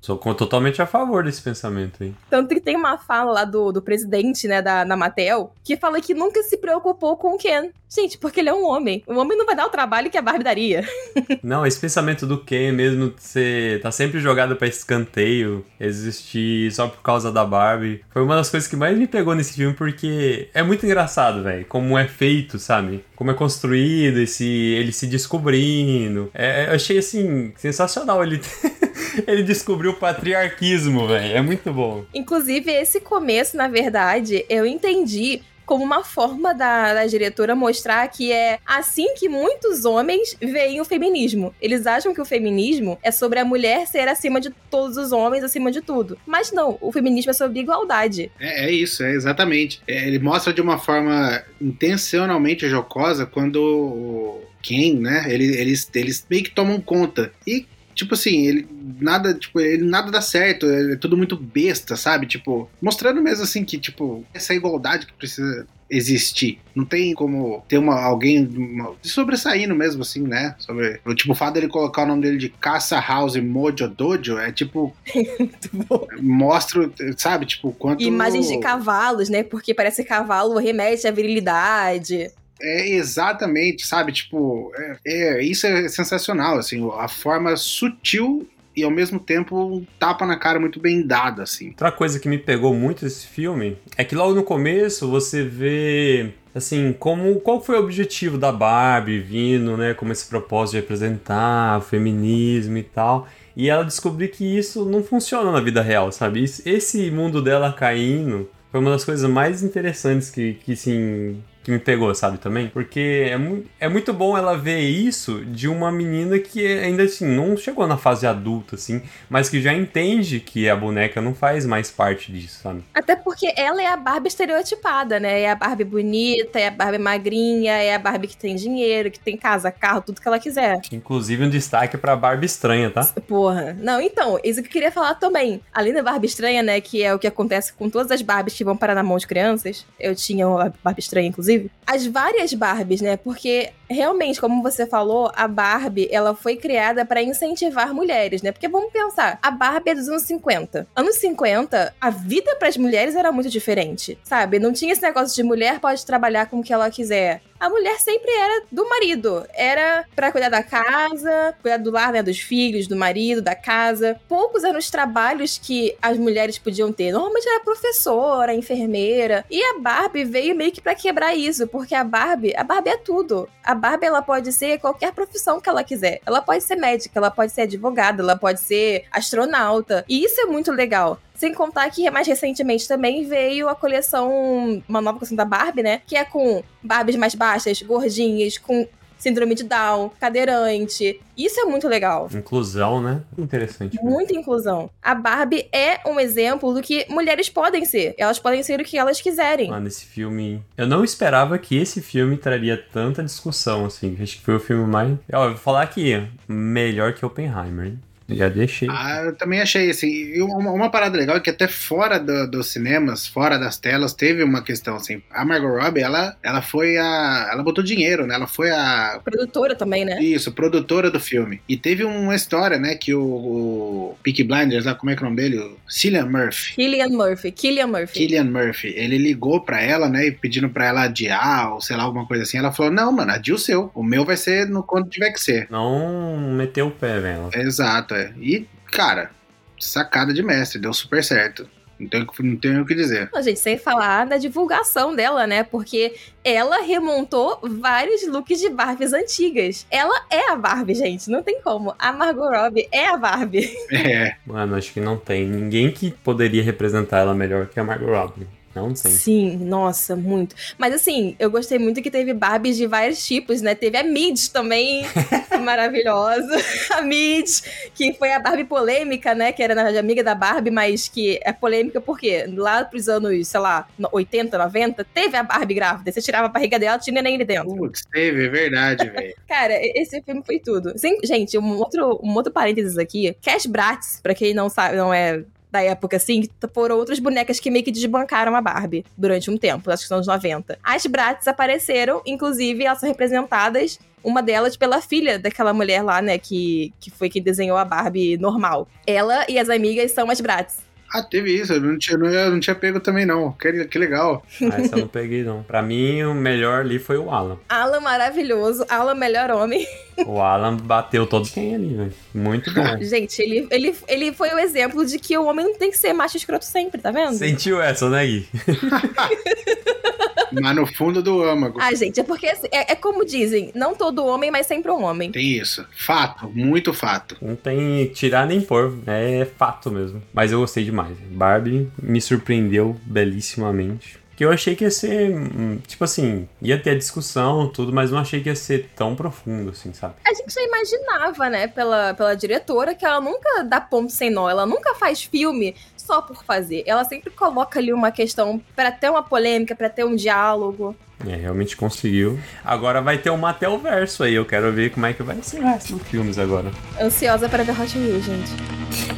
Sou totalmente a favor desse pensamento aí. Tanto que tem uma fala lá do, do presidente, né, da, da Mattel, que fala que nunca se preocupou com o Ken. Gente, porque ele é um homem. O homem não vai dar o trabalho que a Barbie daria. [LAUGHS] Não, esse pensamento do Ken mesmo ser, tá sempre jogado pra escanteio, existir só por causa da Barbie. Foi uma das coisas que mais me pegou nesse filme porque é muito engraçado, velho, como é feito, sabe? Como é construído, esse ele se descobrindo. É, eu achei assim sensacional ele [LAUGHS] ele descobriu o patriarquismo, velho. É muito bom. Inclusive, esse começo, na verdade, eu entendi como uma forma da, da diretora mostrar que é assim que muitos homens veem o feminismo. Eles acham que o feminismo é sobre a mulher ser acima de todos os homens, acima de tudo. Mas não, o feminismo é sobre igualdade. É, é isso, é exatamente. É, ele mostra de uma forma intencionalmente jocosa quando Ken, né? Ele, eles, eles meio que tomam conta. E tipo assim, ele nada, tipo, ele nada dá certo, é tudo muito besta, sabe? Tipo, mostrando mesmo assim que, tipo, essa igualdade que precisa existir. Não tem como ter uma, alguém uma, sobressaindo mesmo, assim, né? Sobre, tipo, o fato dele colocar o nome dele de Caça House Mojo Dojo é tipo. [LAUGHS] mostra, sabe, tipo, quanto. Imagens de cavalos, né? Porque parece que cavalo remete à virilidade. É exatamente, sabe? Tipo, é, é, isso é sensacional, assim, a forma sutil e ao mesmo tempo um tapa na cara muito bem dado, assim. Outra coisa que me pegou muito desse filme é que logo no começo você vê assim, como qual foi o objetivo da Barbie vindo, né, como esse propósito de representar o feminismo e tal. E ela descobriu que isso não funciona na vida real, sabe? Esse mundo dela caindo foi uma das coisas mais interessantes que, que assim, que me pegou, sabe, também. Porque é, mu é muito bom ela ver isso de uma menina que ainda assim não chegou na fase adulta, assim, mas que já entende que a boneca não faz mais parte disso, sabe? Até porque ela é a Barbie estereotipada, né? É a Barbie bonita, é a Barbie magrinha, é a Barbie que tem dinheiro, que tem casa, carro, tudo que ela quiser. Inclusive um destaque pra Barbie estranha, tá? Porra. Não, então, isso que eu queria falar também. Além da Barbie estranha, né, que é o que acontece com todas as Barbies que vão parar na mão de crianças. Eu tinha uma Barbie estranha, inclusive inclusive, as várias Barbies, né? Porque realmente, como você falou, a Barbie, ela foi criada para incentivar mulheres, né? Porque vamos pensar, a Barbie é dos anos 50. Anos 50, a vida para as mulheres era muito diferente, sabe? Não tinha esse negócio de mulher pode trabalhar com o que ela quiser a mulher sempre era do marido. Era para cuidar da casa, cuidar do lar, né, dos filhos, do marido, da casa. Poucos eram os trabalhos que as mulheres podiam ter. Normalmente era professora, enfermeira. E a Barbie veio meio que para quebrar isso, porque a Barbie, a Barbie é tudo. A Barbie ela pode ser qualquer profissão que ela quiser. Ela pode ser médica, ela pode ser advogada, ela pode ser astronauta. E isso é muito legal. Sem contar que mais recentemente também veio a coleção, uma nova coleção da Barbie, né? Que é com Barbies mais baixas, gordinhas, com síndrome de Down, cadeirante. Isso é muito legal. Inclusão, né? Interessante. Muita inclusão. A Barbie é um exemplo do que mulheres podem ser. Elas podem ser o que elas quiserem. Mano, esse filme. Eu não esperava que esse filme traria tanta discussão, assim. Acho que foi o filme mais. Ó, eu vou falar aqui, melhor que Oppenheimer. Já deixei. Ah, eu também achei, assim, uma, uma parada legal é que até fora do, dos cinemas, fora das telas, teve uma questão, assim, a Margot Robbie, ela, ela foi a, ela botou dinheiro, né, ela foi a... Produtora também, né? Isso, produtora do filme. E teve uma história, né, que o, o Peaky Blinders, lá, como é que é o nome dele? O Cillian Murphy. Killian Murphy, Killian Murphy. Killian Murphy, ele ligou pra ela, né, pedindo pra ela adiar, ou sei lá, alguma coisa assim, ela falou, não, mano, adia o seu, o meu vai ser no quando tiver que ser. Não meteu o pé, velho. Exato, é. E, cara, sacada de mestre, deu super certo. Não tenho, não tenho o que dizer. Não, gente, sem falar da divulgação dela, né? Porque ela remontou vários looks de Barbies antigas. Ela é a Barbie, gente. Não tem como. A Margot Robbie é a Barbie. [LAUGHS] É. Mano, acho que não tem ninguém que poderia representar ela melhor que a Margot Robbie. Não tem. Sim, nossa, muito. Mas assim, eu gostei muito que teve Barbies de vários tipos, né? Teve a Mid também, [LAUGHS] maravilhosa. A Mid, que foi a Barbie polêmica, né? Que era na verdade amiga da Barbie, mas que é polêmica porque lá pros anos, sei lá, 80, 90, teve a Barbie grávida. Você tirava a barriga dela, tinha neném ali dentro. Putz, teve, é verdade, velho. [LAUGHS] Cara, esse filme foi tudo. Sim, gente, um outro, um outro parênteses aqui. Cash Bratz, pra quem não sabe, não é da época, assim, foram outras bonecas que meio que desbancaram a Barbie durante um tempo, acho que são os 90. As Bratz apareceram, inclusive, elas são representadas uma delas pela filha daquela mulher lá, né, que, que foi quem desenhou a Barbie normal. Ela e as amigas são as Bratz. Ah, teve isso, eu não tinha, não, eu não tinha pego também, não. Que, que legal. Ah, essa eu não peguei, não. Pra mim, o melhor ali foi o Alan. Alan maravilhoso, Alan melhor homem. O Alan bateu todo quem ali, velho. Muito bom. [LAUGHS] Gente, ele, ele, ele foi o exemplo de que o homem não tem que ser macho escroto sempre, tá vendo? Sentiu essa, né, Gui? [LAUGHS] Mas no fundo do âmago. Ah, gente, é porque assim, é, é, como dizem, não todo homem, mas sempre um homem. Tem isso. Fato, muito fato. Não tem tirar nem pôr, é fato mesmo. Mas eu gostei demais. Barbie me surpreendeu belíssimamente. Que eu achei que ia ser, hum, tipo assim, ia ter a discussão, tudo, mas não achei que ia ser tão profundo, assim, sabe? A gente já imaginava, né, pela, pela diretora, que ela nunca dá ponto sem nó, ela nunca faz filme só por fazer. Ela sempre coloca ali uma questão para ter uma polêmica, para ter um diálogo. É, realmente conseguiu. Agora vai ter um Matel Verso aí. Eu quero ver como é que vai ser o resto dos filmes agora. Ansiosa para ver Hot Wheels, gente.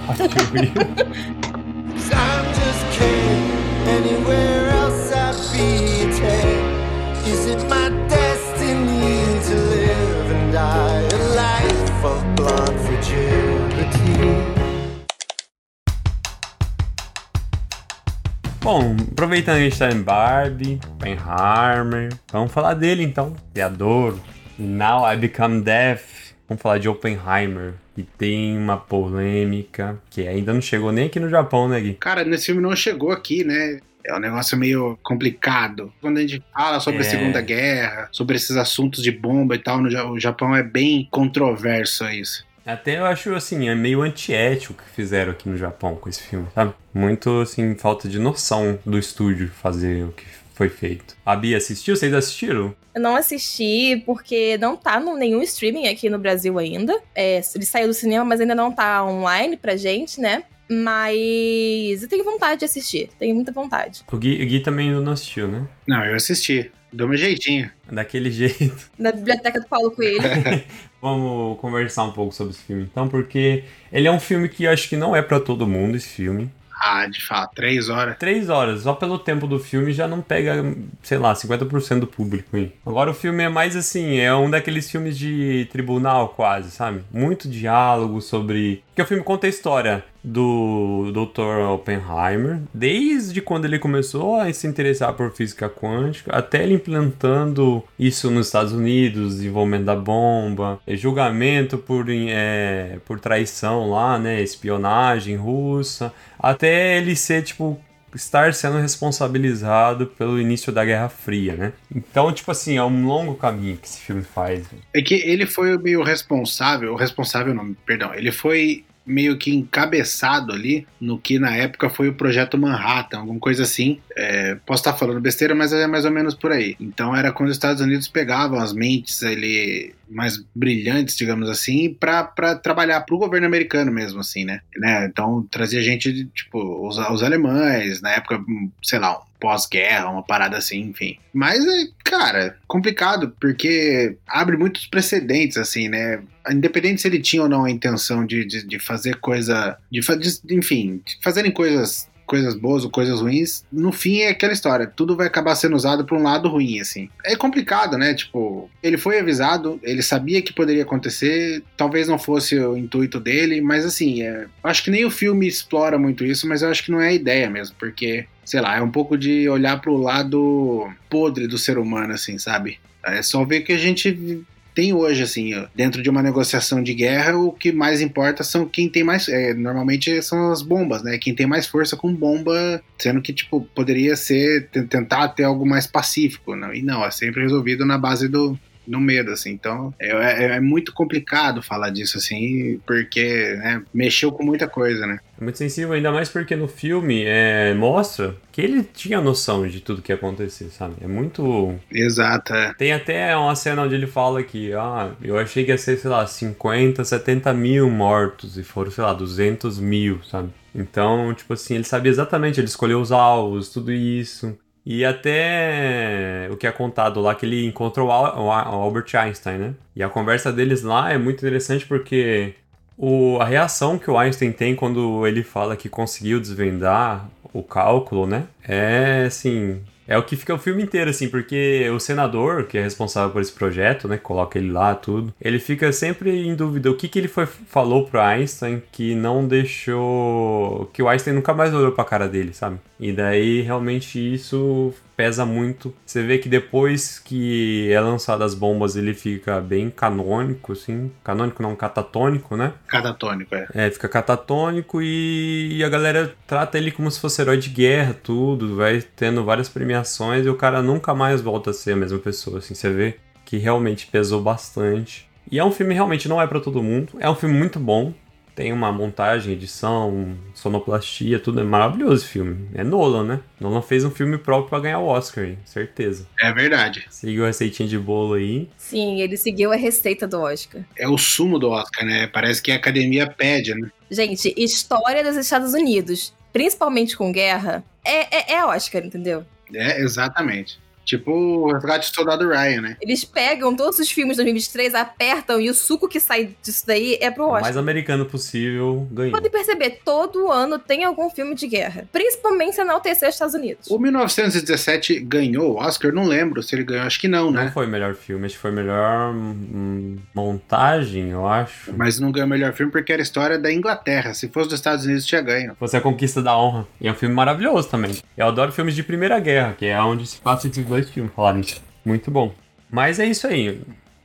I'm just [LAUGHS] Bom, aproveitando que a gente tá em Barbie, Oppenheimer, vamos falar dele então. Criador. Now I Become Death. Vamos falar de Oppenheimer. E tem uma polêmica que ainda não chegou nem aqui no Japão, né, Gui? Cara, nesse filme não chegou aqui, né? É um negócio meio complicado. Quando a gente fala sobre É. a Segunda Guerra, sobre esses assuntos de bomba e tal, no Japão é bem controverso isso. Até eu acho, assim, é meio antiético o que fizeram aqui no Japão com esse filme, sabe? Muito, assim, falta de noção do estúdio fazer o que foi feito. A Bia assistiu? Vocês assistiram? Eu não assisti porque não tá no nenhum streaming aqui no Brasil ainda. É, ele saiu do cinema, mas ainda não tá online pra gente, né? Mas eu tenho vontade de assistir. Tenho muita vontade. O Gui, o Gui também não assistiu, né? Não, eu assisti. Deu meu jeitinho. Daquele [LAUGHS] jeito. Na biblioteca do Paulo Coelho. [LAUGHS] [LAUGHS] Vamos conversar um pouco sobre esse filme, então, porque ele é um filme que eu acho que não é pra todo mundo, esse filme. Ah, de fato, três horas. Três horas, só pelo tempo do filme já não pega, sei lá, 50% do público aí. Agora o filme é mais assim, é um daqueles filmes de tribunal quase, sabe? Muito diálogo sobre... Porque o filme conta a história do Dr. Oppenheimer, desde quando ele começou a se interessar por física quântica, até ele implantando isso nos Estados Unidos, desenvolvimento da bomba, eh, julgamento por, eh, por traição lá, né, espionagem russa, até ele ser, tipo, estar sendo responsabilizado pelo início da Guerra Fria, né? Então, tipo assim, é um longo caminho que esse filme faz. É que ele foi meio responsável, responsável não, perdão, ele foi meio que encabeçado ali no que na época foi o Projeto Manhattan, alguma coisa assim. É, posso estar falando besteira, mas é mais ou menos por aí. Então era quando os Estados Unidos pegavam as mentes ali mais brilhantes, digamos assim, para trabalhar para o governo americano mesmo, assim, né? né? Então trazia gente, tipo, os, os alemães, na época, sei lá, pós-guerra, uma parada assim, enfim. Mas, é, cara, complicado, porque abre muitos precedentes, assim, né? Independente se ele tinha ou não a intenção de, de, de fazer coisa. De, de, enfim, de fazerem coisas. Coisas boas ou coisas ruins, no fim é aquela história, tudo vai acabar sendo usado para um lado ruim, assim. É complicado, né? Tipo, ele foi avisado, ele sabia que poderia acontecer, talvez não fosse o intuito dele, mas assim, é, acho que nem o filme explora muito isso, mas eu acho que não é a ideia mesmo, porque sei lá, é um pouco de olhar pro lado podre do ser humano, assim, sabe? É só ver que a gente tem hoje, assim, dentro de uma negociação de guerra, o que mais importa são quem tem mais. é, normalmente são as bombas, né? Quem tem mais força com bomba, sendo que, tipo, poderia ser tentar ter algo mais pacífico, não? E não, é sempre resolvido na base do. No medo, assim. Então, é, é- é muito complicado falar disso, assim, porque né, mexeu com muita coisa, né? É muito sensível, ainda mais porque no filme é, mostra que ele tinha noção de tudo que ia acontecer, sabe? É muito. Exato, é. Tem até uma cena onde ele fala que, ah, eu achei que ia ser, sei lá, 50, 70 mil mortos e foram, sei lá, 200 mil, sabe? Então, tipo assim, ele sabia exatamente, ele escolheu os alvos, tudo isso. E até o que é contado lá, que ele encontrou o Al- o Al- o Albert Einstein, né? E a conversa deles lá é muito interessante porque o, a reação que o Einstein tem quando ele fala que conseguiu desvendar o cálculo, né? É assim. É o que fica o filme inteiro, assim, porque o senador, que é responsável por esse projeto, né? Coloca ele lá, tudo. Ele fica sempre em dúvida o que, que ele foi, falou pro Einstein que não deixou. que o Einstein nunca mais olhou pra cara dele, sabe? E daí realmente isso pesa muito. Você vê que depois que é lançado as bombas, ele fica bem canônico, assim. Canônico não, catatônico, né? Catatônico, é. É, fica catatônico e, e a galera trata ele como se fosse herói de guerra, tudo, vai tendo várias premiações e o cara nunca mais volta a ser a mesma pessoa, assim, você vê que realmente pesou bastante. E é um filme realmente não é pra todo mundo, é um filme muito bom, tem uma montagem, edição, sonoplastia, tudo é maravilhoso esse filme. É Nolan, né? Nolan fez um filme próprio pra ganhar o Oscar, certeza. É verdade. Seguiu a receitinha de bolo aí. Sim, ele seguiu a receita do Oscar. É o sumo do Oscar, né? Parece que a academia pede, né? Gente, história dos Estados Unidos, principalmente com guerra, é, é, é Oscar, entendeu? É, exatamente. Tipo o Resgate do Soldado Ryan, né? Eles pegam todos os filmes de 2023, apertam e o suco que sai disso daí é pro O Oscar. mais americano possível ganhou. Pode perceber, todo ano tem algum filme de guerra. Principalmente se enaltecer os Estados Unidos. O 1917 ganhou o Oscar? Não lembro se ele ganhou. Acho que não, Não né? foi o melhor filme, acho que foi melhor hum, montagem, eu acho. Mas não ganhou o melhor filme porque era a história da Inglaterra. Se fosse dos Estados Unidos, tinha ganho. Fosse a Conquista da Honra. E é um filme maravilhoso também. Eu adoro filmes de Primeira Guerra, que é onde se passa esses dois filmes, falarem isso. Muito bom. Mas é isso aí.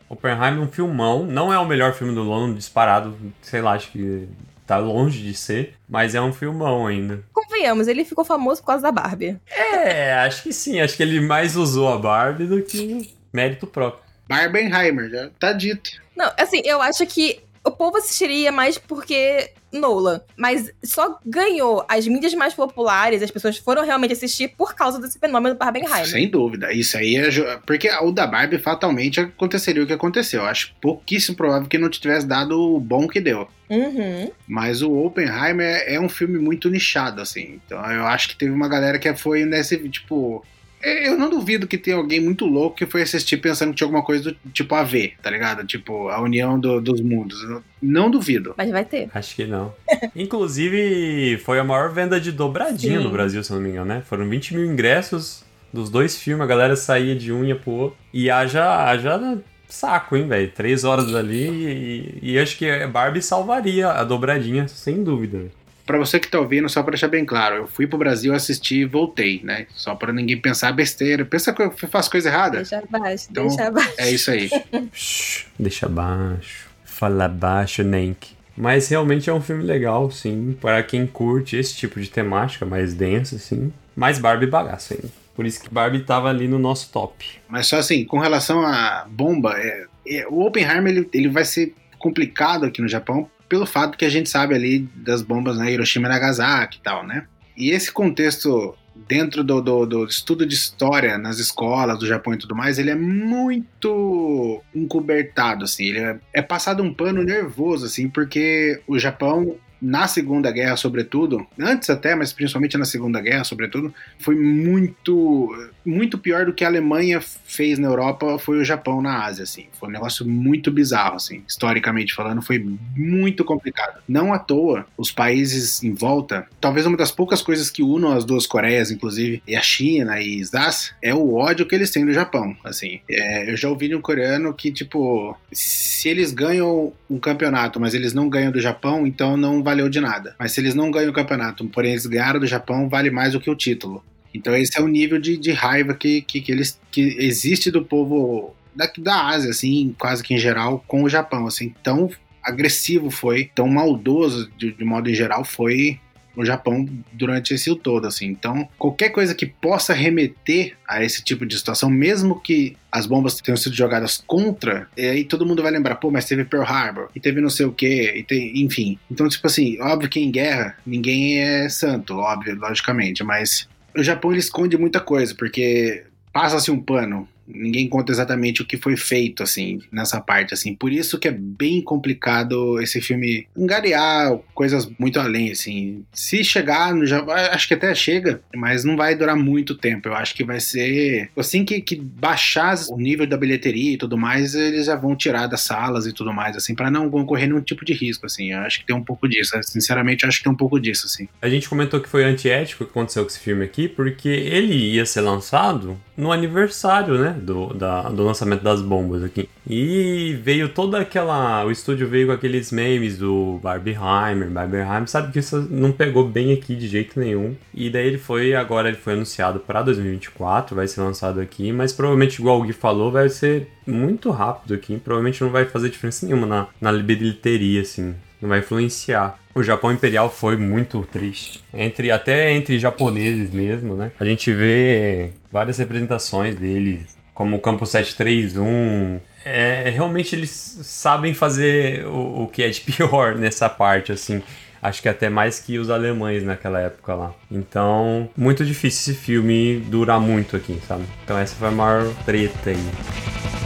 Oppenheimer é um filmão. Não é o melhor filme do Nolan, disparado. Sei lá, acho que tá longe de ser. Mas é um filmão ainda. Convenhamos, ele ficou famoso por causa da Barbie. É, [LAUGHS] acho que sim. Acho que ele mais usou a Barbie do que mérito próprio. Barbenheimer, já tá dito. Não, assim, eu acho que o povo assistiria mais porque Nolan. Mas só ganhou as mídias mais populares, as pessoas foram realmente assistir por causa desse fenômeno do Barbenheimer. Sem dúvida. Isso aí é. Porque o da Barbie fatalmente aconteceria o que aconteceu. Eu acho pouquíssimo provável que não tivesse dado o bom que deu. Uhum. Mas o Oppenheimer é um filme muito nichado, assim. Então eu acho que teve uma galera que foi nesse, tipo. Eu não duvido que tenha alguém muito louco que foi assistir pensando que tinha alguma coisa do tipo a ver, tá ligado? Tipo, a união do- dos mundos. Eu Não duvido. Mas vai ter. Acho que não. [LAUGHS] Inclusive, foi a maior venda de dobradinha Sim. no Brasil, se eu não me engano, né? Foram 20 mil ingressos dos dois filmes, a galera saía de um e ia pro outro. E haja, haja saco, hein, velho? Três horas ali e, e acho que a Barbie salvaria a dobradinha, sem dúvida. Pra você que tá ouvindo, só pra deixar bem claro, eu fui pro Brasil assistir e voltei, né? Só pra ninguém pensar besteira. Pensa que eu faço coisa errada? Deixa abaixo, Então- deixa abaixo. É isso aí. [LAUGHS] Deixa baixo. Fala baixo, Nenk. Mas realmente é um filme legal, sim, para quem curte esse tipo de temática mais densa, assim. Mais Barbie bagaço ainda. Por isso que Barbie tava ali no nosso top. Mas só assim, com relação à bomba, é- é, o Oppenheimer ele, ele vai ser complicado aqui no Japão pelo fato que a gente sabe ali das bombas na Hiroshima e Nagasaki e tal, né? E esse contexto dentro do, do, do estudo de história nas escolas do Japão e tudo mais, ele é muito encobertado, assim. Ele é, é passado um pano nervoso, assim, porque o Japão na Segunda Guerra, sobretudo, antes até, mas principalmente na Segunda Guerra, sobretudo, foi muito muito pior do que a Alemanha fez na Europa foi o Japão na Ásia, assim. Foi um negócio muito bizarro, assim. Historicamente falando, foi muito complicado. Não à toa, os países em volta, talvez uma das poucas coisas que unam as duas Coreias, inclusive, e a China e Isdas, é o ódio que eles têm do Japão, assim. É, eu já ouvi de um coreano que, tipo, se eles ganham um campeonato, mas eles não ganham do Japão, então não valeu de nada. Mas se eles não ganham o campeonato, porém eles ganharam do Japão, vale mais do que o título. Então esse é o nível de, de raiva que, que, que eles que existe do povo da, da Ásia, assim, quase que em geral, com o Japão, assim, tão agressivo foi, tão maldoso de, de modo em geral foi o Japão durante esse todo, assim. Então, qualquer coisa que possa remeter a esse tipo de situação, mesmo que as bombas tenham sido jogadas contra, e aí todo mundo vai lembrar, pô, mas teve Pearl Harbor, e teve não sei o quê, e tem, enfim. Então, tipo assim, óbvio que em guerra ninguém é santo, óbvio, logicamente, mas o Japão ele esconde muita coisa, porque passa-se um pano. Ninguém conta exatamente o que foi feito, assim, nessa parte, assim. Por isso que é bem complicado esse filme angariar coisas muito além, assim. Se chegar Japão, acho que até chega, mas não vai durar muito tempo. Eu acho que vai ser... Assim que, que baixar o nível da bilheteria e tudo mais, eles já vão tirar das salas e tudo mais, assim, para não correr nenhum tipo de risco, assim. Eu acho que tem um pouco disso. Sinceramente, eu acho que tem um pouco disso, assim. A gente comentou que foi antiético o que aconteceu com esse filme aqui, porque ele ia ser lançado no aniversário, né, do, da- do lançamento das bombas aqui. E veio toda aquela... O estúdio veio com aqueles memes do Barbieheimer, Barbieheimer, sabe que isso não pegou bem aqui de jeito nenhum. E daí ele foi, agora ele foi anunciado para 2024, vai ser lançado aqui, mas provavelmente, igual o Gui falou, vai ser muito rápido aqui, provavelmente não vai fazer diferença nenhuma na, na bilheteria, assim não vai influenciar. O Japão Imperial foi muito triste. Entre, até entre japoneses mesmo, né? A gente vê várias representações dele, como o Campo 731. É, realmente eles sabem fazer o, o que é de [LAUGHS] pior nessa parte, assim. Acho que até mais que os alemães naquela época lá. Então, muito difícil esse filme durar muito aqui, sabe? Então essa foi a maior treta aí.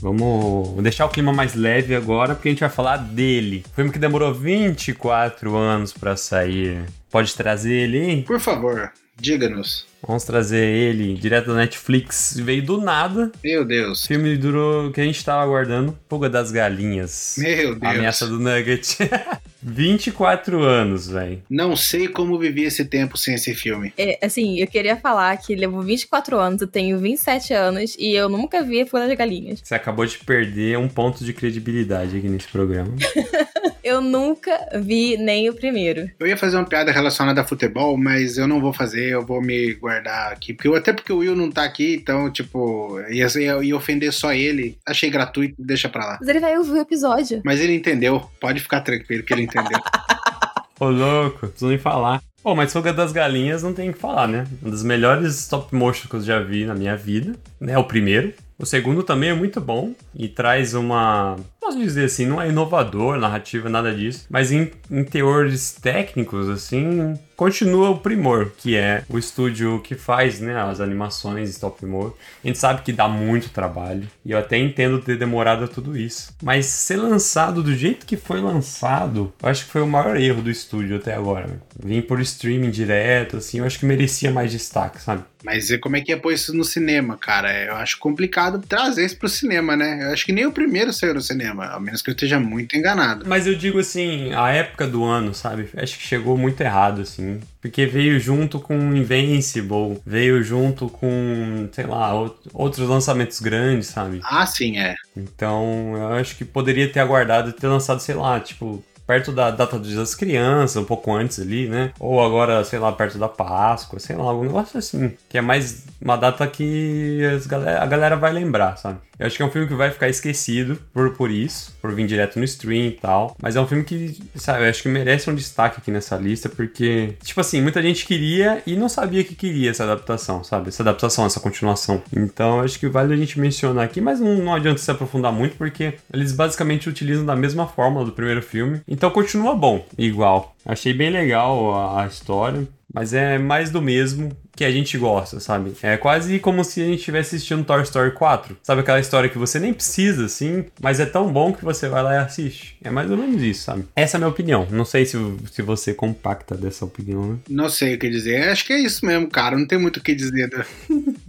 Vamos deixar o clima mais leve agora, porque a gente vai falar dele. Filme que demorou 24 anos pra sair. Pode trazer ele, hein? Por favor, diga-nos. Vamos trazer ele direto da Netflix. Veio do nada. Meu O Deus. filme durou que a gente tava aguardando. Fuga das Galinhas. Meu Deus. Ameaça do Nugget. [LAUGHS] 24 anos, velho. Não sei como vivi esse tempo sem esse filme. É, assim, eu queria falar que levou 24 anos, eu tenho 27 anos e eu nunca vi Fuga das Galinhas. Você acabou de perder um ponto de credibilidade aqui nesse programa. [LAUGHS] Eu nunca vi nem o primeiro. Eu ia fazer uma piada relacionada a futebol, mas eu não vou fazer, eu vou me guardar aqui. Porque eu- até porque o Will não tá aqui, então, tipo, ia, ia, ia ofender só ele. Achei gratuito, deixa pra lá. Mas ele vai ouvir o episódio. Mas ele entendeu, pode ficar tranquilo que ele entendeu. [LAUGHS] Ô, louco, preciso nem falar. Pô, mas Fuga das Galinhas não tem o que falar, né? Um dos melhores stop motion que eu já vi na minha vida, né? O primeiro. O segundo também é muito bom e traz uma. Posso dizer assim, não é inovador, narrativa, nada disso. Mas em, em teores técnicos, assim, continua o primor, que é o estúdio que faz né, as animações stop motion. A gente sabe que dá muito trabalho. E eu até entendo ter demorado tudo isso. Mas ser lançado do jeito que foi lançado, eu acho que foi o maior erro do estúdio até agora. Vim por streaming direto, assim, eu acho que merecia mais destaque, sabe? Mas e como é que ia pôr isso no cinema, cara? Eu acho complicado trazer isso pro cinema, né? Eu acho que nem o primeiro saiu no cinema, a menos que eu esteja muito enganado. Mas eu digo assim, a época do ano, sabe? Acho que chegou muito errado, assim. Porque veio junto com Invincible, veio junto com, sei lá, out- outros lançamentos grandes, sabe? Ah, sim, é. Então, eu acho que poderia ter aguardado e ter lançado, sei lá, tipo, perto da data das Crianças, um pouco antes ali, né? Ou agora, sei lá, perto da Páscoa, sei lá, algum negócio assim. Que é mais uma data que galera- a galera vai lembrar, sabe? Eu acho que é um filme que vai ficar esquecido por, por isso, por vir direto no stream e tal. Mas é um filme que, sabe, eu acho que merece um destaque aqui nessa lista, porque, tipo assim, muita gente queria e não sabia que queria essa adaptação, sabe? Essa adaptação, essa continuação. Então, eu acho que vale a gente mencionar aqui, mas não, não adianta se aprofundar muito, porque eles basicamente utilizam da mesma fórmula do primeiro filme. Então, continua bom, igual. Achei bem legal a, a história. Mas é mais do mesmo que a gente gosta, sabe? É quase como se a gente estivesse assistindo Toy Story 4. Sabe aquela história que você nem precisa, assim, mas é tão bom que você vai lá e assiste. É mais ou menos isso, sabe? Essa é a minha opinião. Não sei se, se você compacta dessa opinião, né? Não sei o que dizer. Acho que é isso mesmo, cara. Não tem muito o que dizer. né?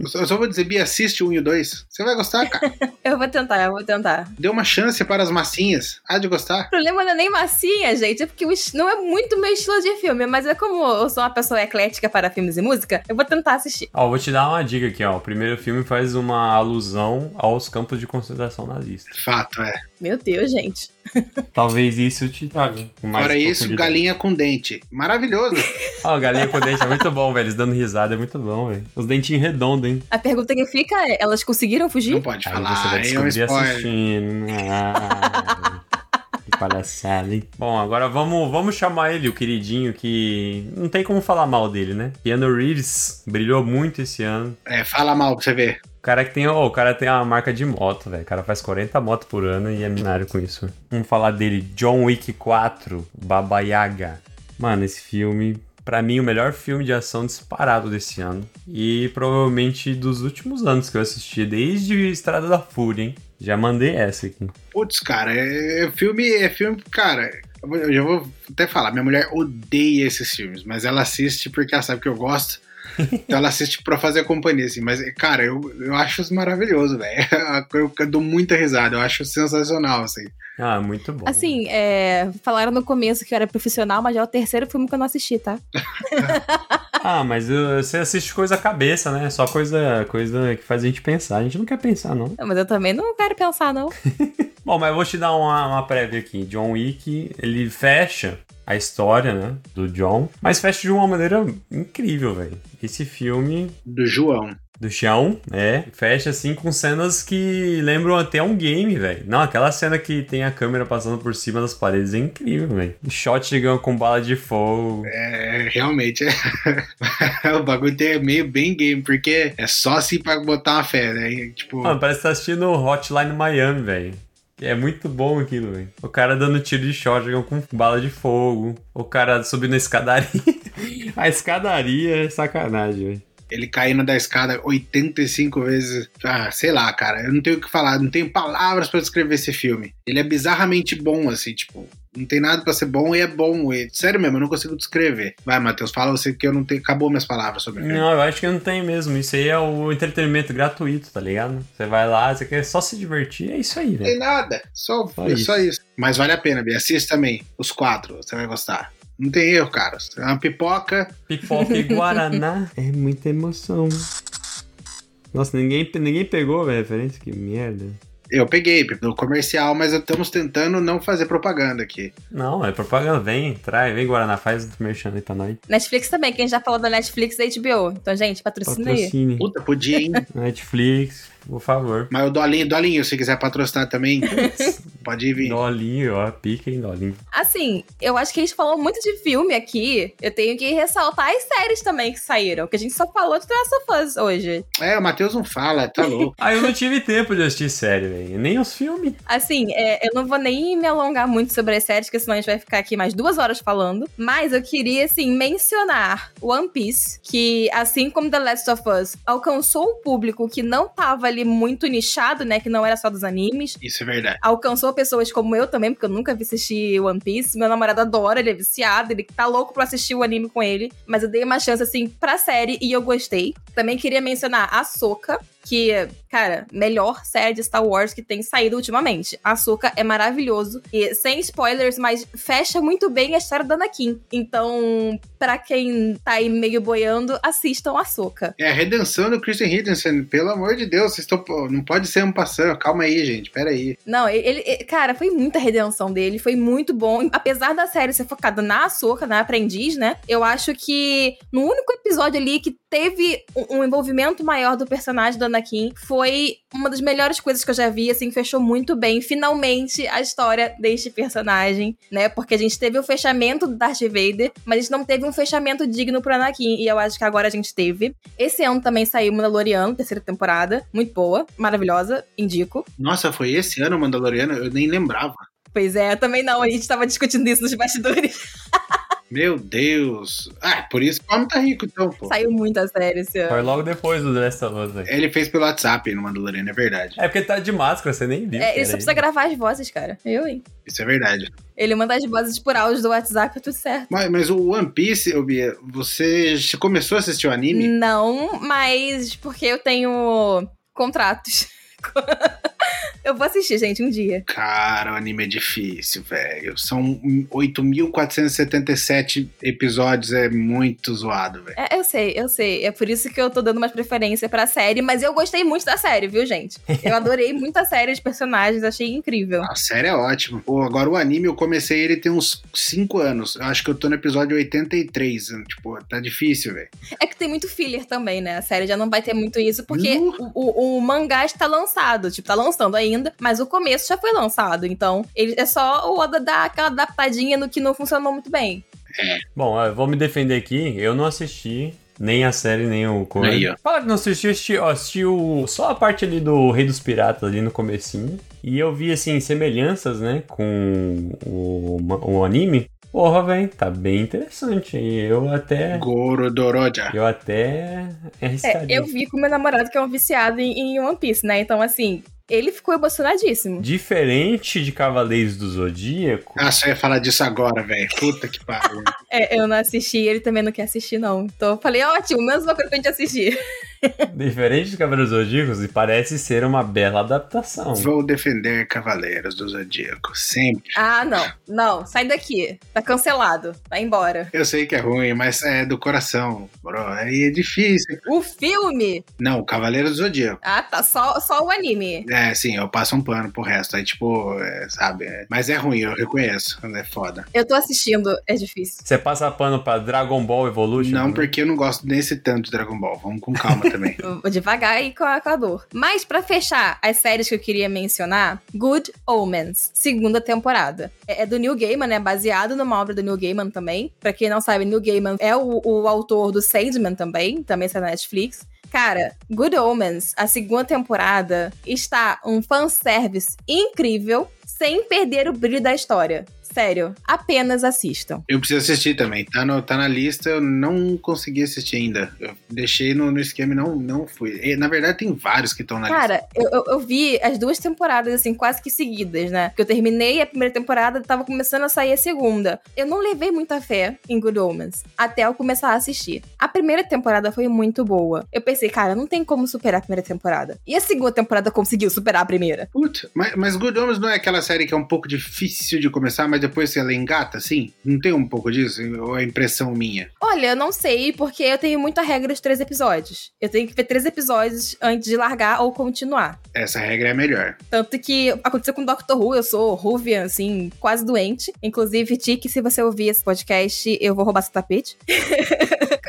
Eu [LAUGHS] só, eu só vou dizer, Bia, assiste o 1 e o 2. Você vai gostar, cara. [LAUGHS] Eu vou tentar, eu vou tentar. Dê uma chance para as massinhas. Há de gostar. O problema não é nem massinha, gente, é porque não é muito meu estilo de filme, mas é como eu sou uma pessoa eclética para filmes e música, eu vou tentar assistir. Ó, vou te dar uma dica aqui, ó. O primeiro filme faz uma alusão aos campos de concentração nazistas. Fato, é. Meu Deus, gente. [LAUGHS] Talvez isso te traga. Fora isso, galinha com dente. Maravilhoso. [LAUGHS] Ó, galinha com dente é muito bom, velho. Eles dando risada é muito bom, velho. Os dentinhos redondos, hein? A pergunta que fica é: elas conseguiram Não fugir? pode Aí falar. você vai Aí é um descobrir assistindo. Ah, [LAUGHS] palhaçada, hein? Bom, agora vamos, vamos chamar ele, o queridinho, que não tem como falar mal dele, né? Keanu Reeves brilhou muito esse ano. É, fala mal pra você ver. O cara que tem, ó, o cara tem uma marca de moto, velho. O cara faz 40 motos por ano e é milionário com isso. Vamos falar dele, John Wick 4, Baba Yaga. Mano, esse filme, pra mim, o melhor filme de ação disparado desse ano. E provavelmente dos últimos anos que eu assisti, desde Estrada da Fúria, hein? Já mandei essa aqui. Putz, cara, é, é filme, é filme, cara. Eu já vou até falar, minha mulher odeia esses filmes, mas ela assiste porque ela sabe que eu gosto. [LAUGHS] Então ela assiste pra fazer companhia, assim. Mas, cara, eu, eu acho isso maravilhoso, velho. [LAUGHS] Eu, eu dou muita risada, eu acho sensacional, assim. Ah, muito bom. Assim, é, falaram no começo que eu era profissional, mas já é o terceiro filme que eu não assisti, tá? [LAUGHS] Ah, mas uh, você assiste coisa cabeça, né? Só coisa, coisa que faz a gente pensar. A gente não quer pensar, não. Mas eu também não quero pensar, não. [LAUGHS] Bom, mas eu vou te dar uma, uma prévia aqui. John Wick, ele fecha a história, né, do John, mas fecha de uma maneira incrível, velho. Esse filme Do João. Do chão, né, fecha assim com cenas que lembram até um game, velho. Não, aquela cena que tem a câmera passando por cima das paredes é incrível, velho. Shot chegando com bala de fogo. É, realmente. É. [LAUGHS] o bagulho tem meio bem game, porque é só assim pra botar uma fé, né? Tipo, Mano, parece que tá assistindo Hotline Miami, velho. É muito bom aquilo, velho. O cara dando tiro de shotgun com bala de fogo. O cara subindo a escadaria. [LAUGHS] a escadaria é sacanagem, velho. Ele caindo da escada 85 vezes. Ah, sei lá, cara. Eu não tenho o que falar, não tenho palavras pra descrever esse filme. Ele é bizarramente bom, assim, tipo. Não tem nada pra ser bom e é bom. E, sério mesmo, eu não consigo descrever. Vai, Matheus, fala você que eu não tenho. Acabou minhas palavras sobre ele. Não, eu acho que não tem mesmo. Isso aí é o entretenimento gratuito, tá ligado? Você vai lá, você quer só se divertir, é isso aí, Não tem velho. nada. Só, Só é isso. só isso. Mas vale a pena, Bia. Assista também. Os quatro, você vai gostar. Não tem erro, cara. É uma pipoca. Pipoca e Guaraná [LAUGHS] é muita emoção. Nossa, ninguém, ninguém pegou a referência, que merda. Eu peguei do comercial, mas estamos tentando não fazer propaganda aqui. Não, é propaganda. Vem, traz, vem Guaraná, faz o merchan aí pra nós. Netflix também, quem já falou da Netflix e da HBO. Então, gente, patrocina aí. Patrocine. Puta, podia, hein? [LAUGHS] Netflix, por favor. mas o Dolinho, Dolinho, se quiser patrocinar também, [LAUGHS] pode ir vir. Dolinho, ó, pica em Dolinho. Assim, eu acho que a gente falou muito de filme aqui. Eu tenho que ressaltar as séries também que saíram. Que a gente só falou de The Last of Us hoje. É, o Matheus não fala, tá [LAUGHS] louco. Ah, eu não tive tempo de assistir série, velho. Nem os filmes. Assim, é, eu não vou nem me alongar muito sobre as séries, porque senão a gente vai ficar aqui mais duas horas falando. Mas eu queria, assim, mencionar One Piece, que, assim como The Last of Us, alcançou um público que não tava ali muito nichado, né? Que não era só dos animes. Isso é verdade. Alcançou pessoas como eu também, porque eu nunca vi assistir One Piece. Meu namorado adora, ele é viciado, ele tá louco pra assistir o anime com ele. Mas eu dei uma chance, assim, pra série e eu gostei. Também queria mencionar a Soca, que, cara, melhor série de Star Wars que tem saído ultimamente. Ahsoka é maravilhoso. E sem spoilers, mas fecha muito bem a história da Anakin. Então, pra quem tá aí meio boiando, assistam Ahsoka. É a redenção do Christian Hitchens, pelo amor de Deus, vocês estão. pô, Não pode ser um passando. Calma aí, gente, pera aí. Não, ele, ele- cara, foi muita redenção dele, foi muito bom. Apesar da série ser focada na Ahsoka, na aprendiz, né? Eu acho que no único episódio ali que teve um, envolvimento maior do personagem do Anakin foi uma das melhores coisas que eu já vi, assim, fechou muito bem, finalmente, a história deste personagem, né? Porque a gente teve o fechamento do Darth Vader, mas a gente não teve um fechamento digno pro Anakin, e eu acho que agora a gente teve. Esse ano também saiu Mandaloriano, terceira temporada, muito boa, maravilhosa, indico. Nossa, foi esse ano o Mandaloriano? Eu nem lembrava. Pois é, também não. A gente tava discutindo isso nos bastidores. [LAUGHS] Meu Deus. Ah, por isso que o homem tá rico, então, pô. Saiu muita série esse ano. Foi logo depois do Last of Us, velho. Ele fez pelo WhatsApp no Mandaloriano, é verdade. É porque tá de máscara, você nem viu. É, ele só precisa gravar as vozes, cara. Eu, hein? Isso é verdade. Ele manda as vozes por áudio do WhatsApp, é tudo certo. Mas, mas o One Piece, ô Bia, você já começou a assistir o anime? Não, mas porque eu tenho contratos. [LAUGHS] [LAUGHS] eu vou assistir, gente, um dia. Cara, o anime é difícil, velho. São 8.477 episódios, é muito zoado, velho. É, eu sei, eu sei. É por isso que eu tô dando mais preferência pra série, mas eu gostei muito da série, viu, gente? Eu adorei muito a série de personagens, achei incrível. A série é ótima. Pô, agora o anime eu comecei ele tem uns 5 anos. Eu acho que eu tô no episódio 83. Tipo, tá difícil, velho. É que tem muito filler também, né? A série já não vai ter muito isso, porque Nu. o, o, o mangá está lançado. Tipo, tá lançando ainda, mas o começo já foi lançado. Então, ele é só o Oda dar aquela adaptadinha no que não funcionou muito bem. Bom, eu vou me defender aqui. Eu não assisti nem a série, nem o coisa. Fala que não assisti, eu assisti, ó, assisti o- só a parte ali do Rei dos Piratas ali no comecinho. E eu vi, assim, semelhanças, né, com o, o anime. Porra, velho, tá bem interessante. E eu até... Gorodoroja. Eu até É, eu vi com meu namorado que é um viciado em, em One Piece, né? Então, assim, ele ficou emocionadíssimo. Diferente de Cavaleiros do Zodíaco, Ah, só ia falar disso agora, velho. Puta que pariu. [LAUGHS] É, eu não assisti, ele também não quer assistir, não. Então, eu falei, ótimo, menos uma coisa pra gente assistir. [LAUGHS] diferente de Cavaleiros do Zodíaco, parece ser uma bela adaptação. Vou defender Cavaleiros do Zodíaco. Sempre. Ah, não. Não, sai daqui. Tá cancelado. Vai embora. Eu sei que é ruim, mas é do coração, bro. Aí é difícil. O filme? Não, Cavaleiros do Zodíaco. Ah, tá. Só, só o anime. É, sim, eu passo um pano pro resto. Aí, tipo, é, sabe? é- Mas é ruim, eu reconheço. É foda. Eu tô assistindo, é difícil. Você passa pano pra Dragon Ball Evolution? Não, né? porque eu não gosto desse tanto de Dragon Ball. Vamos com calma também. [LAUGHS] Vou devagar aí com a, com a dor. Mas pra fechar as séries que eu queria mencionar, Good Omens, segunda temporada. É, é do Neil Gaiman, né? Baseado numa obra do Neil Gaiman também. Pra quem não sabe, Neil Gaiman é o, o autor do Sandman também, também está na Netflix. Cara, Good Omens, a segunda temporada, está um fanservice incrível, sem perder o brilho da história. Sério, apenas assistam. Eu preciso assistir também. Tá, no, tá na lista, eu não consegui assistir ainda. Eu deixei no, no esquema e não, não fui. E, na verdade, tem vários que estão na lista. Cara, eu, eu, eu vi as duas temporadas, assim, quase que seguidas, né? Porque eu terminei a primeira temporada, tava começando a sair a segunda. Eu não levei muita fé em Good Omens até eu começar a assistir. A primeira temporada foi muito boa. Eu pensei, cara, não tem como superar a primeira temporada. E a segunda temporada conseguiu superar a primeira. Puta, mas, mas Good Omens não é aquela série que é um pouco difícil de começar, mas depois ela engata, assim? Não tem um pouco disso? Ou é impressão minha? Olha, eu não sei, porque eu tenho muita regra de três episódios. Eu tenho que ver três episódios antes de largar ou continuar. Essa regra é a melhor. Tanto que aconteceu com Doctor Who, eu sou Whovian, assim, quase doente. Inclusive, Tiki, se você ouvir esse podcast, eu vou roubar seu tapete. [LAUGHS]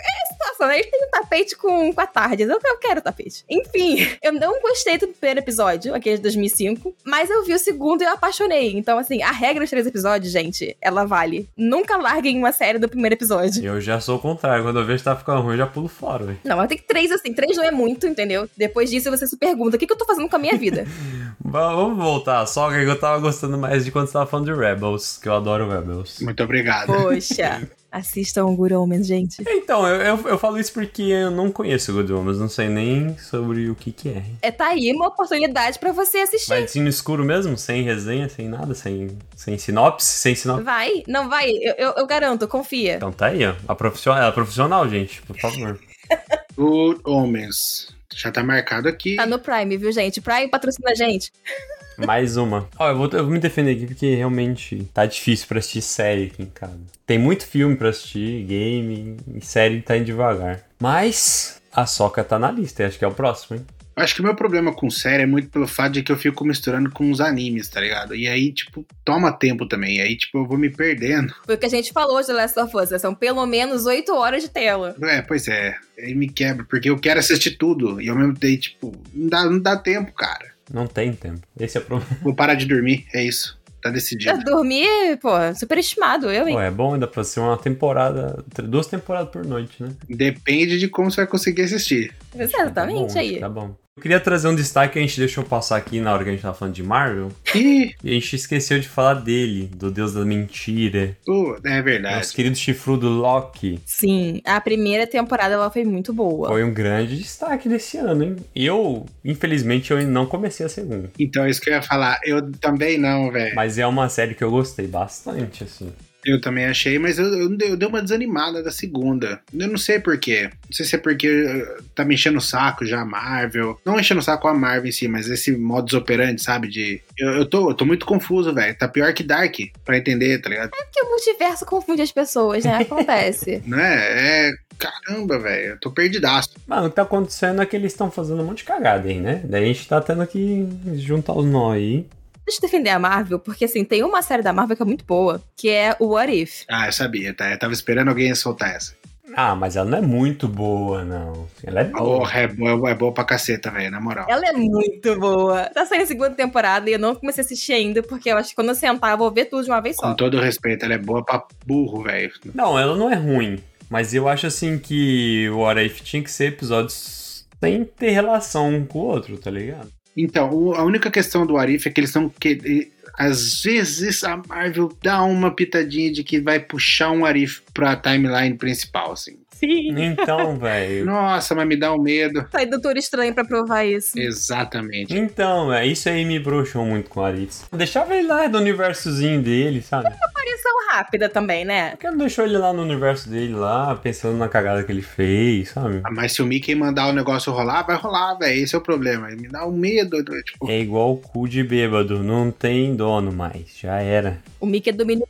né? Ele tem um tapete com, com a tarde. Eu, eu quero tapete. Enfim, [LAUGHS] eu não gostei do primeiro episódio, aquele de 2005, mas eu vi o segundo e eu apaixonei. Então, assim, a regra dos três episódios, gente, ela vale. Nunca larguem uma série do primeiro episódio. Eu já sou o contrário. Quando eu vejo que tá ficando ruim, eu já pulo fora, velho. Não, mas tem que três, assim. Três não é muito, entendeu? Depois disso, você se pergunta, o que, que eu tô fazendo com a minha vida? [LAUGHS] Vamos voltar. Só que eu tava gostando mais de quando você tava falando de Rebels, que eu adoro Rebels. Muito obrigado. Poxa. [LAUGHS] Assistam o Good Omens, gente. Então, eu, eu, eu falo isso porque eu não conheço Good Omens, não sei nem sobre o que que é. É, tá aí uma oportunidade pra você assistir. Vai assim no escuro mesmo? Sem resenha, sem nada? Sem, sem sinopse? Sem sinopse? Vai, não vai, eu, eu, eu garanto, confia. Então tá aí, ó. A profissional, ela é profissional, gente, por favor. [LAUGHS] Good Omens. Já tá marcado aqui. Tá no Prime, viu, gente? Prime patrocina a gente. [LAUGHS] Mais uma. Ó, eu vou, eu vou me defender aqui porque realmente tá difícil pra assistir série aqui em casa. Tem muito filme pra assistir, game, e série tá indo devagar. Mas a Soca tá na lista, e acho que é o próximo, hein? Acho que o meu problema com série é muito pelo fato de que eu fico misturando com os animes, tá ligado? E aí, tipo, toma tempo também. E aí, tipo, eu vou me perdendo. Foi o que a gente falou de Last of Us, né? são pelo menos oito horas de tela. É, pois é. Aí me quebra, porque eu quero assistir tudo. E ao mesmo tempo, tipo, não dá, não dá tempo, cara. Não tem tempo. Esse é o problema. Vou parar de dormir, é isso. Tá decidido. Eu dormir, pô, super estimado, eu, hein? Pô, é bom ainda pra ser uma temporada, duas temporadas por noite, né? Depende de como você vai conseguir assistir. Exatamente tá bom, aí. Tá bom. Eu queria trazer um destaque que a gente deixou passar aqui na hora que a gente tava falando de Marvel. E a gente esqueceu de falar dele, do Deus da Mentira. pô, é verdade. Nosso querido chifrudo Loki. Sim, a primeira temporada ela foi muito boa. Foi um grande destaque desse ano, hein? Eu, infelizmente, eu não comecei a segunda. Então, isso que eu ia falar. Eu também não, velho. Mas é uma série que eu gostei bastante, assim. Eu também achei, mas eu, eu, dei- eu dei uma desanimada da segunda. Eu não sei porquê. Não sei se é porque eh, tá me enchendo o saco já a Marvel. Não enchendo o saco a Marvel em si, mas esse modus operandi, sabe? De. Eu, eu, tô, eu tô muito confuso, velho. Tá pior que Dark, pra entender, tá ligado? Porque o multiverso confunde as pessoas, né? Acontece. [LAUGHS] Não é? É. Caramba, velho. Eu tô perdidaço. Mano, o que tá acontecendo é que eles estão fazendo um monte de cagada aí, né? Daí a gente tá tendo que juntar os nó aí. Deixa eu defender a Marvel, porque assim, tem uma série da Marvel que é muito boa, que é o What If. Ah, eu sabia, tá? Eu tava esperando alguém soltar essa. Ah, mas ela não é muito boa, não. Ela é boa. Porra, é boa, é boa pra caceta, velho, na moral. Ela é muito boa. Tá saindo a segunda temporada e eu não comecei a assistir ainda, porque eu acho que quando eu sentar eu vou ver tudo de uma vez só. Com todo respeito, ela é boa pra burro, velho. Não, ela não é ruim. Mas eu acho assim que o What If tinha que ser episódios sem ter relação um com o outro, tá ligado? Então, a única questão do Arif é que eles estão. Que, às vezes a Marvel dá uma pitadinha de que vai puxar um Arif pra timeline principal, assim. Sim. Então, velho. Nossa, mas me dá um medo. Sai Doutor Estranho pra provar isso. Exatamente. Então, é isso aí me broxou muito com o Arif. Deixava ele lá do universozinho dele, sabe? Aparição rápida também, né? Por que não deixou ele lá no universo dele, lá, pensando na cagada que ele fez, sabe? Ah, Mas se o Mickey mandar o negócio rolar, vai rolar, velho. Esse é o problema. Me dá um medo. Tipo, É igual o cu de bêbado, não tem dono mais, já era. O Mickey é domínio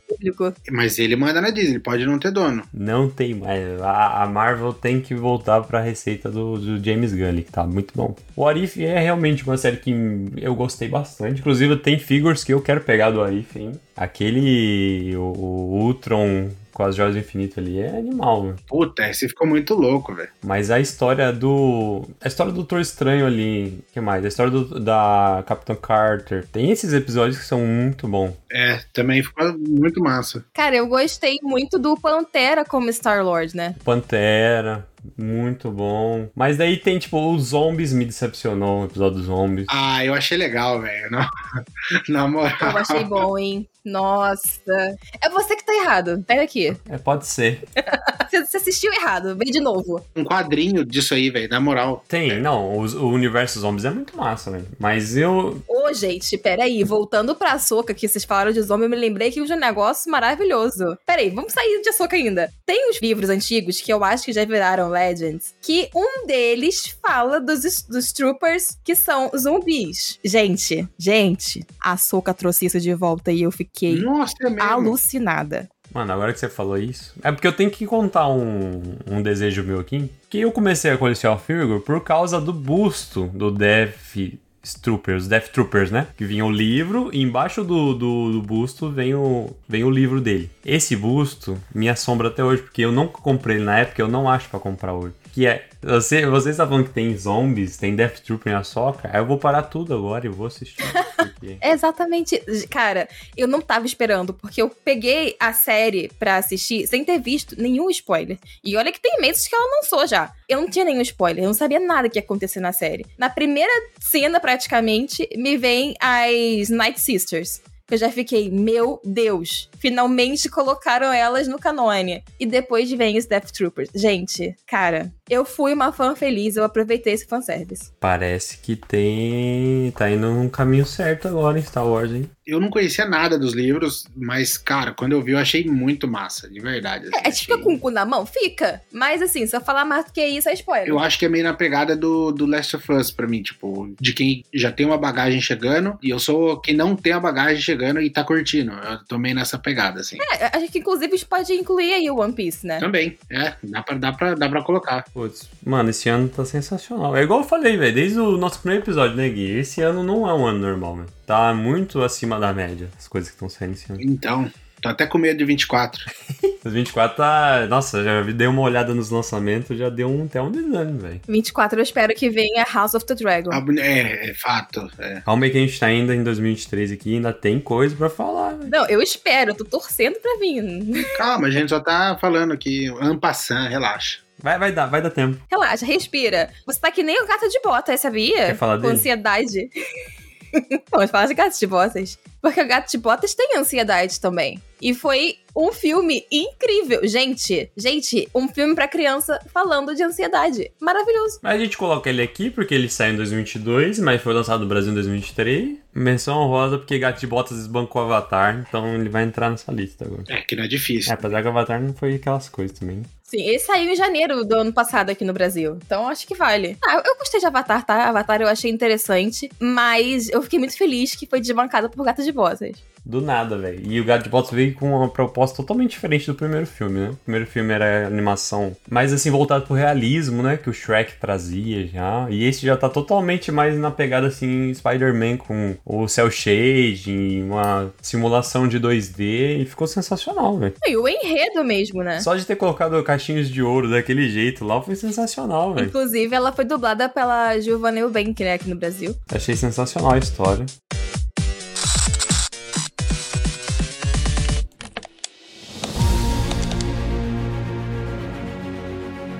mas ele manda na Disney, pode não ter dono. Não tem mais. A, a Marvel tem que voltar pra receita do, do James Gunn, que tá muito bom. O Arif é realmente uma série que eu gostei bastante. Inclusive, tem figures que eu quero pegar do Arif, hein? Aquele. O, o Ultron com as joias do infinito ali é animal, mano. Puta, esse ficou muito louco, velho. Mas a história do. A história do Doutor Estranho ali. O que mais? A história do- da Capitã Carter. Tem esses episódios que são muito bons. É, também ficou muito massa. Cara, eu gostei muito do Pantera como Star-Lord, né? Pantera. Muito bom. Mas daí tem, tipo, os zombies me decepcionou, o episódio dos zombies. Ah, eu achei legal, velho. Na, [LAUGHS] na moral. Eu achei bom, hein? Nossa. É você que tá errado. Pega aqui. É, pode ser. [LAUGHS] Você, assistiu errado. Vem de novo. Um quadrinho disso aí, velho, na moral. Tem, não, os- o, universo zombies é muito massa, velho. Mas eu. Ô, gente, peraí. Voltando pra Açoka, que vocês falaram de zombie, eu me lembrei que é um negócio maravilhoso. Peraí, vamos sair de Açoka ainda. Tem uns livros antigos que eu acho que já viraram Legends, que um deles fala dos, dos troopers que são zumbis. Gente, gente, a Açoka trouxe isso de volta e eu fiquei Nossa, é alucinada. Mano, agora que você falou isso. É porque eu tenho que contar um, um desejo meu aqui. Que eu comecei a colecionar o figure por causa do busto do Death Troopers, Death Troopers, né? Que vinha o livro e embaixo do, do, do busto vem o, vem o livro dele. Esse busto me assombra até hoje, porque eu não comprei ele na época, eu não acho pra comprar hoje. Que é, você, você está falando que tem zombies, tem Death Trooper na soca, aí eu vou parar tudo agora e vou assistir. Porque... [LAUGHS] Exatamente. Cara, eu não tava esperando, porque eu peguei a série pra assistir sem ter visto nenhum spoiler. E olha que tem meses que ela lançou já. Eu não tinha nenhum spoiler, eu não sabia nada que ia acontecer na série. Na primeira cena, praticamente, me vem as Night Sisters. Eu já fiquei, meu Deus, finalmente colocaram elas no canone. E depois vem os Death Troopers. Gente, cara, eu fui uma fã feliz, eu aproveitei esse fanservice. Parece que tem. tá indo num caminho certo agora em Star Wars, hein? Eu não conhecia nada dos livros, mas, cara, quando eu vi, eu achei muito massa, de verdade. assim, É, é fica achei- com o cu na mão? Fica. Mas assim, se eu falar mais do que isso, é spoiler. Eu acho que é meio na pegada do, do Last of Us pra mim, tipo, de quem já tem uma bagagem chegando, e eu sou quem não tem a bagagem chegando e tá curtindo. Eu tô meio nessa pegada, assim. É, acho que inclusive isso pode incluir aí o One Piece, né? Também, é, dá pra, dá, pra, dá pra colocar. Putz, mano, esse ano tá sensacional. É igual eu falei, velho, desde o nosso primeiro episódio, né, Gui? Esse ano não é um ano normal, velho. Tá muito acima da média, as coisas que estão saindo esse ano. Então, tô até com medo de 24. [LAUGHS] Os 24 tá. Nossa, já dei uma olhada nos lançamentos, já deu um, até um desânimo, velho. 24 eu espero que venha House of the Dragon. Ah, É, é fato. É. Calma aí que a gente tá ainda em 2023 aqui, ainda tem coisa pra falar, velho. Não, eu espero, eu tô torcendo pra vir. Calma, a gente só tá falando aqui, ampassant, relaxa. Vai, vai dar, vai dar tempo. Relaxa, respira. Você tá que nem o gato de botas, sabia? Quer falar Com dele? ansiedade. [LAUGHS] Vamos falar de gato de botas. Porque o gato de botas tem ansiedade também. E foi um filme incrível. Gente, gente, um filme pra criança falando de ansiedade. Maravilhoso. Mas a gente coloca ele aqui porque ele saiu em 2022, mas foi lançado no Brasil em 2023. Menção honrosa porque Gato de Botas desbancou o Avatar, então ele vai entrar nessa lista agora. É, que não é difícil. É, apesar que o Avatar não foi aquelas coisas também. Sim, ele saiu em janeiro do ano passado aqui no Brasil. Então acho que vale. Ah, eu gostei de Avatar, tá? Avatar eu achei interessante. Mas eu fiquei muito feliz que foi desbancada por Gato de Botas. Do nada, velho. E o Gato de Botas veio com uma proposta totalmente diferente do primeiro filme, né? O primeiro filme era animação mais assim voltado pro realismo, né? Que o Shrek trazia já. E esse já tá totalmente mais na pegada assim Spider-Man com o cel shading, uma simulação de 2D e ficou sensacional, velho. E o enredo mesmo, né? Só de ter colocado caixinhos de ouro daquele jeito lá foi sensacional, velho. Inclusive, ela foi dublada pela Giovanna Eubank, né, aqui no Brasil. Achei sensacional a história.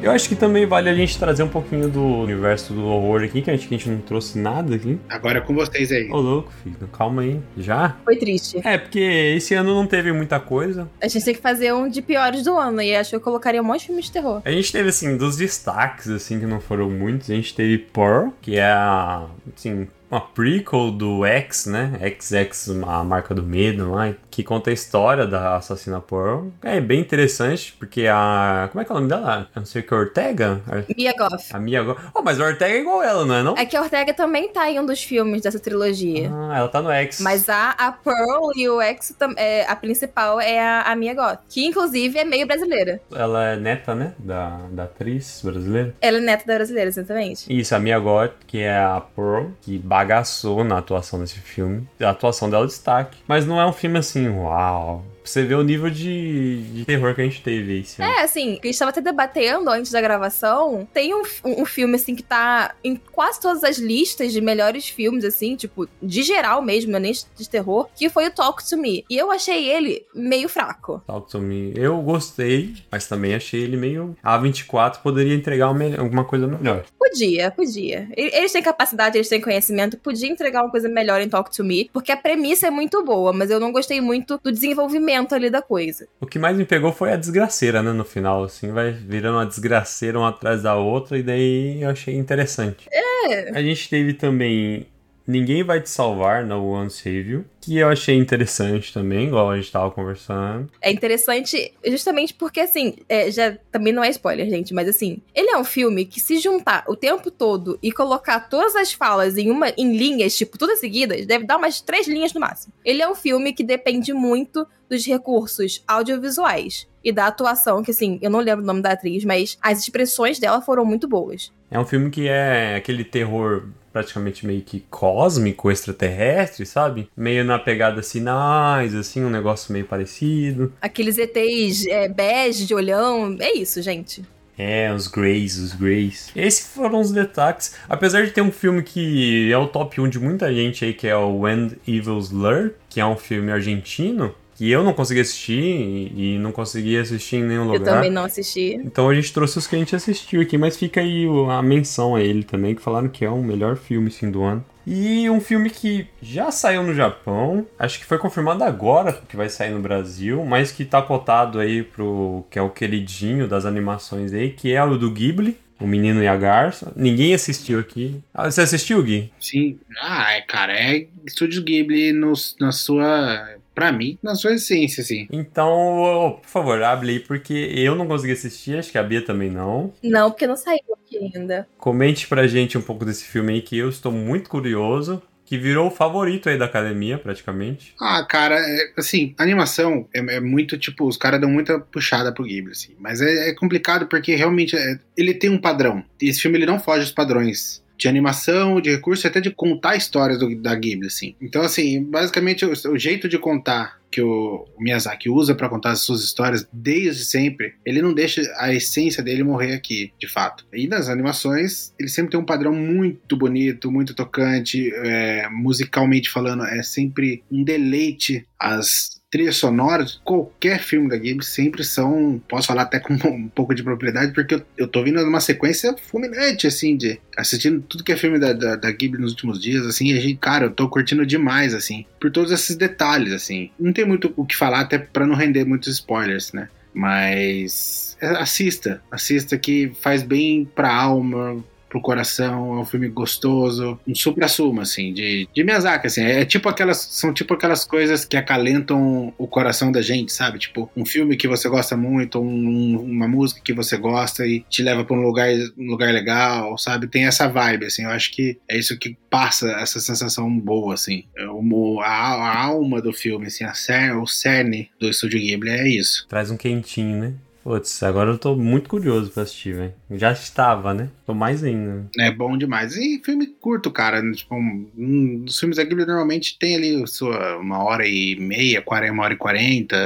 Eu acho que também vale a gente trazer um pouquinho do universo do horror aqui, que a gente, que a gente não trouxe nada aqui. Agora é com vocês aí. Ô, louco, filho. Calma aí. Já? Foi triste. É, porque esse ano não teve muita coisa. A gente tem que fazer um de piores do ano. E acho que eu colocaria um monte de filme de terror. A gente teve, assim, dos destaques, assim, que não foram muitos. A gente teve Pearl, que é a, assim, uma prequel do X, né? XX, a marca do medo lá, que conta a história da assassina Pearl. É bem interessante, porque a... Como é que é o nome dela? Eu não sei o que, Ortega? A- Mia Goth. A Mia... Go- Oh, mas a Ortega é igual ela, não é não? É que a Ortega também tá em um dos filmes dessa trilogia. Ah, ela tá no X. Mas a, a Pearl e o X, é, a principal é a, a Mia Goth. Que, inclusive, é meio brasileira. Ela é neta, né? Da, da atriz brasileira. Ela é neta da brasileira, exatamente. Isso, a Mia Goth, que é a Pearl, que bagaçou na atuação desse filme. A atuação dela é destaque. Mas não é um filme assim, Wow. Pra você ver o nível de, de terror que a gente teve esse. É, assim, a gente tava até debatendo antes da gravação. Tem um, um, um filme, assim, que tá em quase todas as listas de melhores filmes, assim, tipo, de geral mesmo, é nem de terror, que foi o Talk to Me. E eu achei ele meio fraco. Talk to Me. Eu gostei, mas também achei ele meio. A 24 poderia entregar uma alguma coisa melhor. Podia, podia. Eles têm capacidade, eles têm conhecimento, podia entregar uma coisa melhor em Talk to Me, porque a premissa é muito boa, mas eu não gostei muito do desenvolvimento ali da coisa. O que mais me pegou foi a desgraceira, né? No final, assim, vai virando uma desgraceira uma atrás da outra, e daí eu achei interessante. É. A gente teve também Ninguém Vai Te Salvar, No One Save You, que eu achei interessante também, igual a gente tava conversando. É interessante justamente porque, assim, é, já também não é spoiler, gente, mas assim, ele é um filme que se juntar o tempo todo e colocar todas as falas em uma em linhas, tipo, todas seguidas, deve dar umas três linhas no máximo. Ele é um filme que depende muito dos recursos audiovisuais e da atuação, que assim, eu não lembro o nome da atriz, mas as expressões dela foram muito boas. É um filme que é aquele terror praticamente meio que cósmico, extraterrestre, sabe? Meio na pegada sinais, assim, um negócio meio parecido. Aqueles ETs é, bege de olhão, é isso, gente. É, os Greys, os Greys. Esses foram os destaques. Apesar de ter um filme que é o top 1 de muita gente aí, que é o When Evils Lurk, que é um filme argentino, que eu não consegui assistir e, e não consegui assistir em nenhum Eu lugar. também não assisti. Então a gente trouxe os que a gente assistiu aqui, mas fica aí a menção a ele também, que falaram que é o melhor filme sim, do ano. E um filme que já saiu no Japão, acho que foi confirmado agora que vai sair no Brasil, mas que tá cotado aí pro que é o queridinho das animações aí, que é o do Ghibli, O Menino e a Garça. Ninguém assistiu aqui. Ah, você assistiu, Gui? Sim. Ah, é, cara, é Estúdio Ghibli no, na sua. Pra mim, na sua essência, assim. Então, por favor, abre aí, porque eu não consegui assistir, acho que a Bia também não. Não, porque não saiu aqui ainda. Comente pra gente um pouco desse filme aí que eu estou muito curioso. Que virou o favorito aí da academia, praticamente. Ah, cara, é, assim, a animação é, é muito, tipo, os caras dão muita puxada pro Ghibli, assim. Mas é, é complicado porque realmente é- ele tem um padrão. E esse filme ele não foge dos padrões de animação, de recurso, até de contar histórias do- da Ghibli, assim. Então, assim, basicamente o, o jeito de contar que o Miyazaki usa pra contar as suas histórias desde sempre, ele não deixa a essência dele morrer aqui, de fato. E nas animações, ele sempre tem um padrão muito bonito, muito tocante, é, musicalmente falando, é sempre um deleite as trilhas sonoras, qualquer filme da Ghibli sempre são, posso falar até com [LAUGHS] um pouco de propriedade, porque eu, eu tô vindo numa sequência fulminante, assim, de assistindo tudo que é filme da, da, da Ghibli nos últimos dias, assim, e a gente, cara, eu tô curtindo demais, assim, por todos esses detalhes, assim. Não tem muito o que falar, até pra não render muitos spoilers, né? Mas é, assista, assista que faz bem pra alma, pro coração, é um filme gostoso, um supra-sumo, assim, de, de Miyazaki, assim, é tipo aquelas, são tipo aquelas coisas que acalentam o coração da gente, sabe? Tipo, um filme que você gosta muito, um- uma música que você gosta e te leva pra um lugar, um lugar legal, sabe? Tem essa vibe, assim, eu acho que é isso que passa essa sensação boa, assim, É a, a alma do filme, assim, a cer, o cerne do Estúdio Ghibli é isso. Traz um quentinho, né? Putz, agora eu tô muito curioso pra assistir, velho. Já estava, né? Tô mais ainda. É bom demais. E filme curto, cara. Tipo, um, um, os filmes da Ghibli normalmente tem ali sua uma hora e meia, uma hora e quarenta.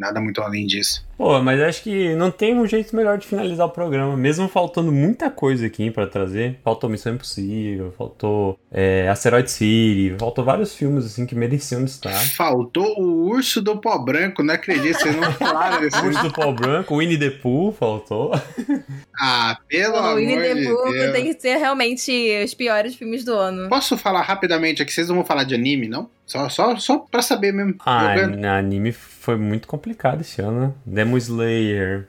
Nada muito além disso. Pô, mas acho que não tem um jeito melhor de finalizar o programa. Mesmo faltando muita coisa aqui pra trazer. Faltou Missão Impossível, faltou é, Asteroid City, faltou vários filmes assim que mereciam estar. Faltou o urso do pó branco, não acredito, vocês não falaram [LAUGHS] desse Urso do Pau Branco, Winnie the Pooh faltou. Ah, pelo o amor Winnie de the Pooh Deus. tem que ser realmente os piores filmes do ano. Posso falar rapidamente aqui? Vocês não vão falar de anime, não? Só, só, só pra saber mesmo. Ah, Jogando. anime foi muito complicado esse ano, né? Demon Slayer.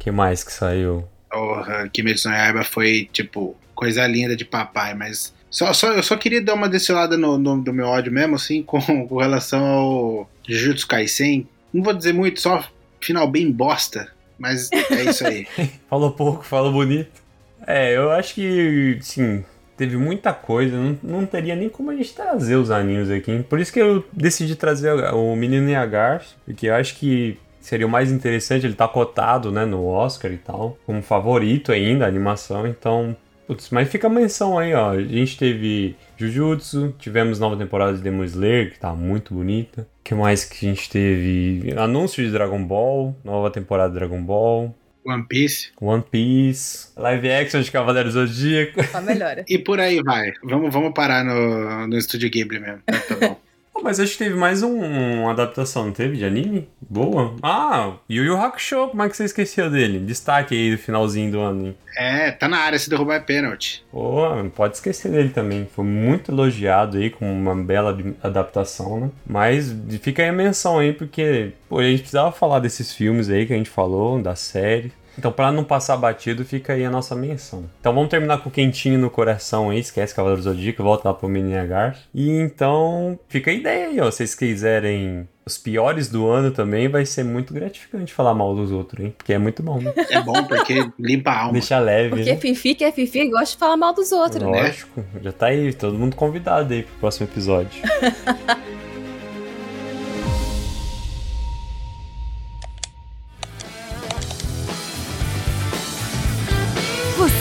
que mais que saiu? Porra, Kimetsu no Yaiba foi, tipo, coisa linda de papai, mas... Só, só, eu só queria dar uma destilada no, no, do meu ódio mesmo, assim, [LAUGHS] com, com relação ao Jujutsu Kaisen. Não vou dizer muito, só final bem bosta, mas é isso aí. [LAUGHS] Falou pouco, falou bonito. É, eu acho que, sim, teve muita coisa. Não, não teria nem como a gente trazer os animes aqui. Por isso que eu decidi trazer o Menino e a Garça, porque eu acho que seria o mais interessante. Ele tá cotado, né, no Oscar e tal, como favorito ainda, a animação. Então, Putz, mas fica a menção aí, ó. A gente teve Jujutsu, tivemos nova temporada de Demon Slayer, que tá muito bonita. Que mais que a gente teve? Anúncio de Dragon Ball, nova temporada de Dragon Ball. One Piece. One Piece, live action de Cavaleiros do Zodíaco. Só melhora. E por aí vai. Vamos, vamos parar no, no Estúdio Ghibli mesmo. Tá bom. [LAUGHS] Mas acho que teve mais um, uma adaptação, não teve? De anime? Boa. Ah, Yu Yu Hakusho, como é que você esqueceu dele? Destaque aí do finalzinho do ano. é, tá na área, se derrubar é pênalti. Pô, pode esquecer dele também. Foi muito elogiado aí, com uma bela adaptação, né? Mas fica aí a menção aí, porque pô, a gente precisava falar desses filmes aí que a gente falou, da série. Então, pra não passar batido, fica aí a nossa menção. Então, vamos terminar com o quentinho no coração aí. Esquece Cavaleiro do Zodíaco, volta lá pro Menina Garça. E então, fica a ideia aí, ó. Se vocês quiserem os piores do ano também, vai ser muito gratificante falar mal dos outros, hein? Porque é muito bom, né? É bom porque limpa a alma. Deixa leve, Porque né? Fifi que é Fifi gosta de falar mal dos outros, né? Lógico, já tá aí, todo mundo convidado aí pro próximo episódio. [LAUGHS]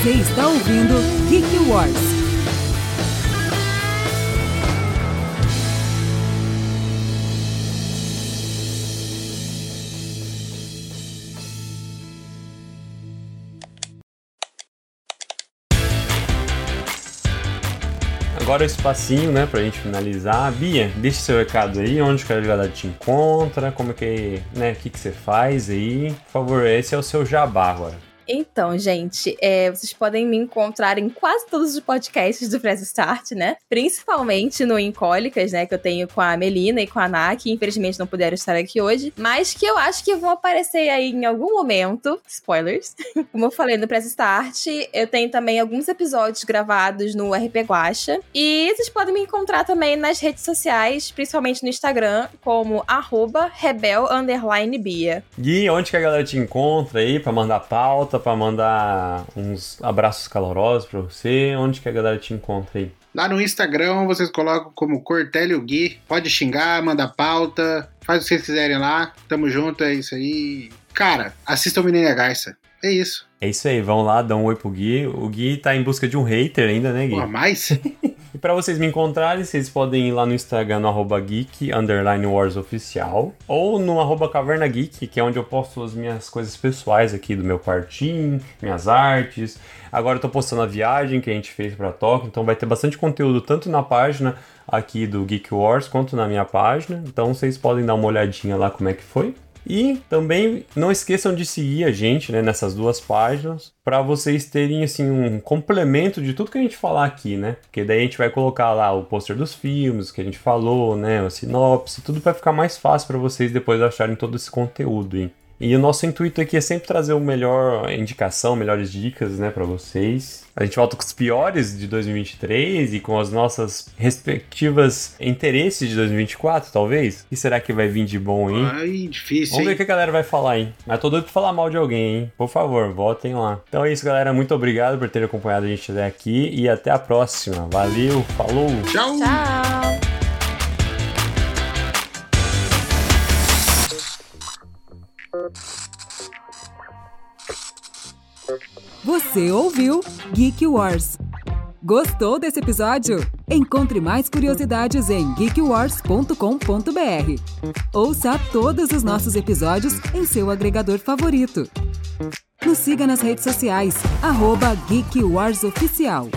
Você está ouvindo Geek Wars. Agora o espacinho, né, pra gente finalizar. Bia, deixa seu recado aí, onde que a galera te encontra, como é que, né, o que que você faz aí. Por favor, esse é o seu jabá agora. Então, gente, é, vocês podem me encontrar em quase todos os podcasts do Press Start, né? Principalmente no Incólicas, né? Que eu tenho com a Melina e com a Ana, que infelizmente não puderam estar aqui hoje, mas que eu acho que vão aparecer aí em algum momento. Spoilers. [LAUGHS] Como eu falei no Press Start, eu tenho também alguns episódios gravados no RP Guacha. E vocês podem me encontrar também nas redes sociais, principalmente no Instagram, como arroba rebel underline Bia. Gui, onde que a galera te encontra aí pra mandar pauta, pra mandar uns abraços calorosos pra você? Onde que a galera te encontra aí? Lá no Instagram vocês colocam como Cortélio Gui. Pode xingar, manda pauta, faz o que vocês quiserem lá. Tamo junto, é isso aí. Cara, assista o Menina Garça. É isso. É isso aí, vão lá, dão um oi pro Gui. O Gui tá em busca de um hater ainda, né, Gui? Pô, mais? [LAUGHS] E pra vocês me encontrarem, vocês podem ir lá no Instagram, no arroba geek, underline wars oficial, ou no arroba caverna geek, que é onde eu posto as minhas coisas pessoais aqui do meu quartinho, minhas artes. Agora eu tô postando a viagem que a gente fez pra Tóquio, então vai ter bastante conteúdo tanto na página aqui do Geek Wars, quanto na minha página. Então vocês podem dar uma olhadinha lá como é que foi. E também não esqueçam de seguir a gente né, nessas duas páginas para vocês terem assim um complemento de tudo que a gente falar aqui, né? Porque daí a gente vai colocar lá o pôster dos filmes que a gente falou, né? A sinopse, tudo para ficar mais fácil para vocês depois acharem todo esse conteúdo, hein? E o nosso intuito aqui é sempre trazer o melhor indicação, melhores dicas, né, para vocês. A gente volta com os piores de 2023 e com as nossas respectivas interesses de 2024, talvez. O que será que vai vir de bom, hein? Ai, difícil. Vamos ver o que a galera vai falar, hein? Mas tô doido pra falar mal de alguém, hein? Por favor, votem lá. Então é isso, galera. Muito obrigado por terem acompanhado a gente até aqui e até a próxima. Valeu, falou! Tchau. Tchau! Você ouviu Geek Wars. Gostou desse episódio? Encontre mais curiosidades em geekwars.com.br. Ouça todos os nossos episódios em seu agregador favorito. Nos siga nas redes sociais, arroba Geek Wars Oficial.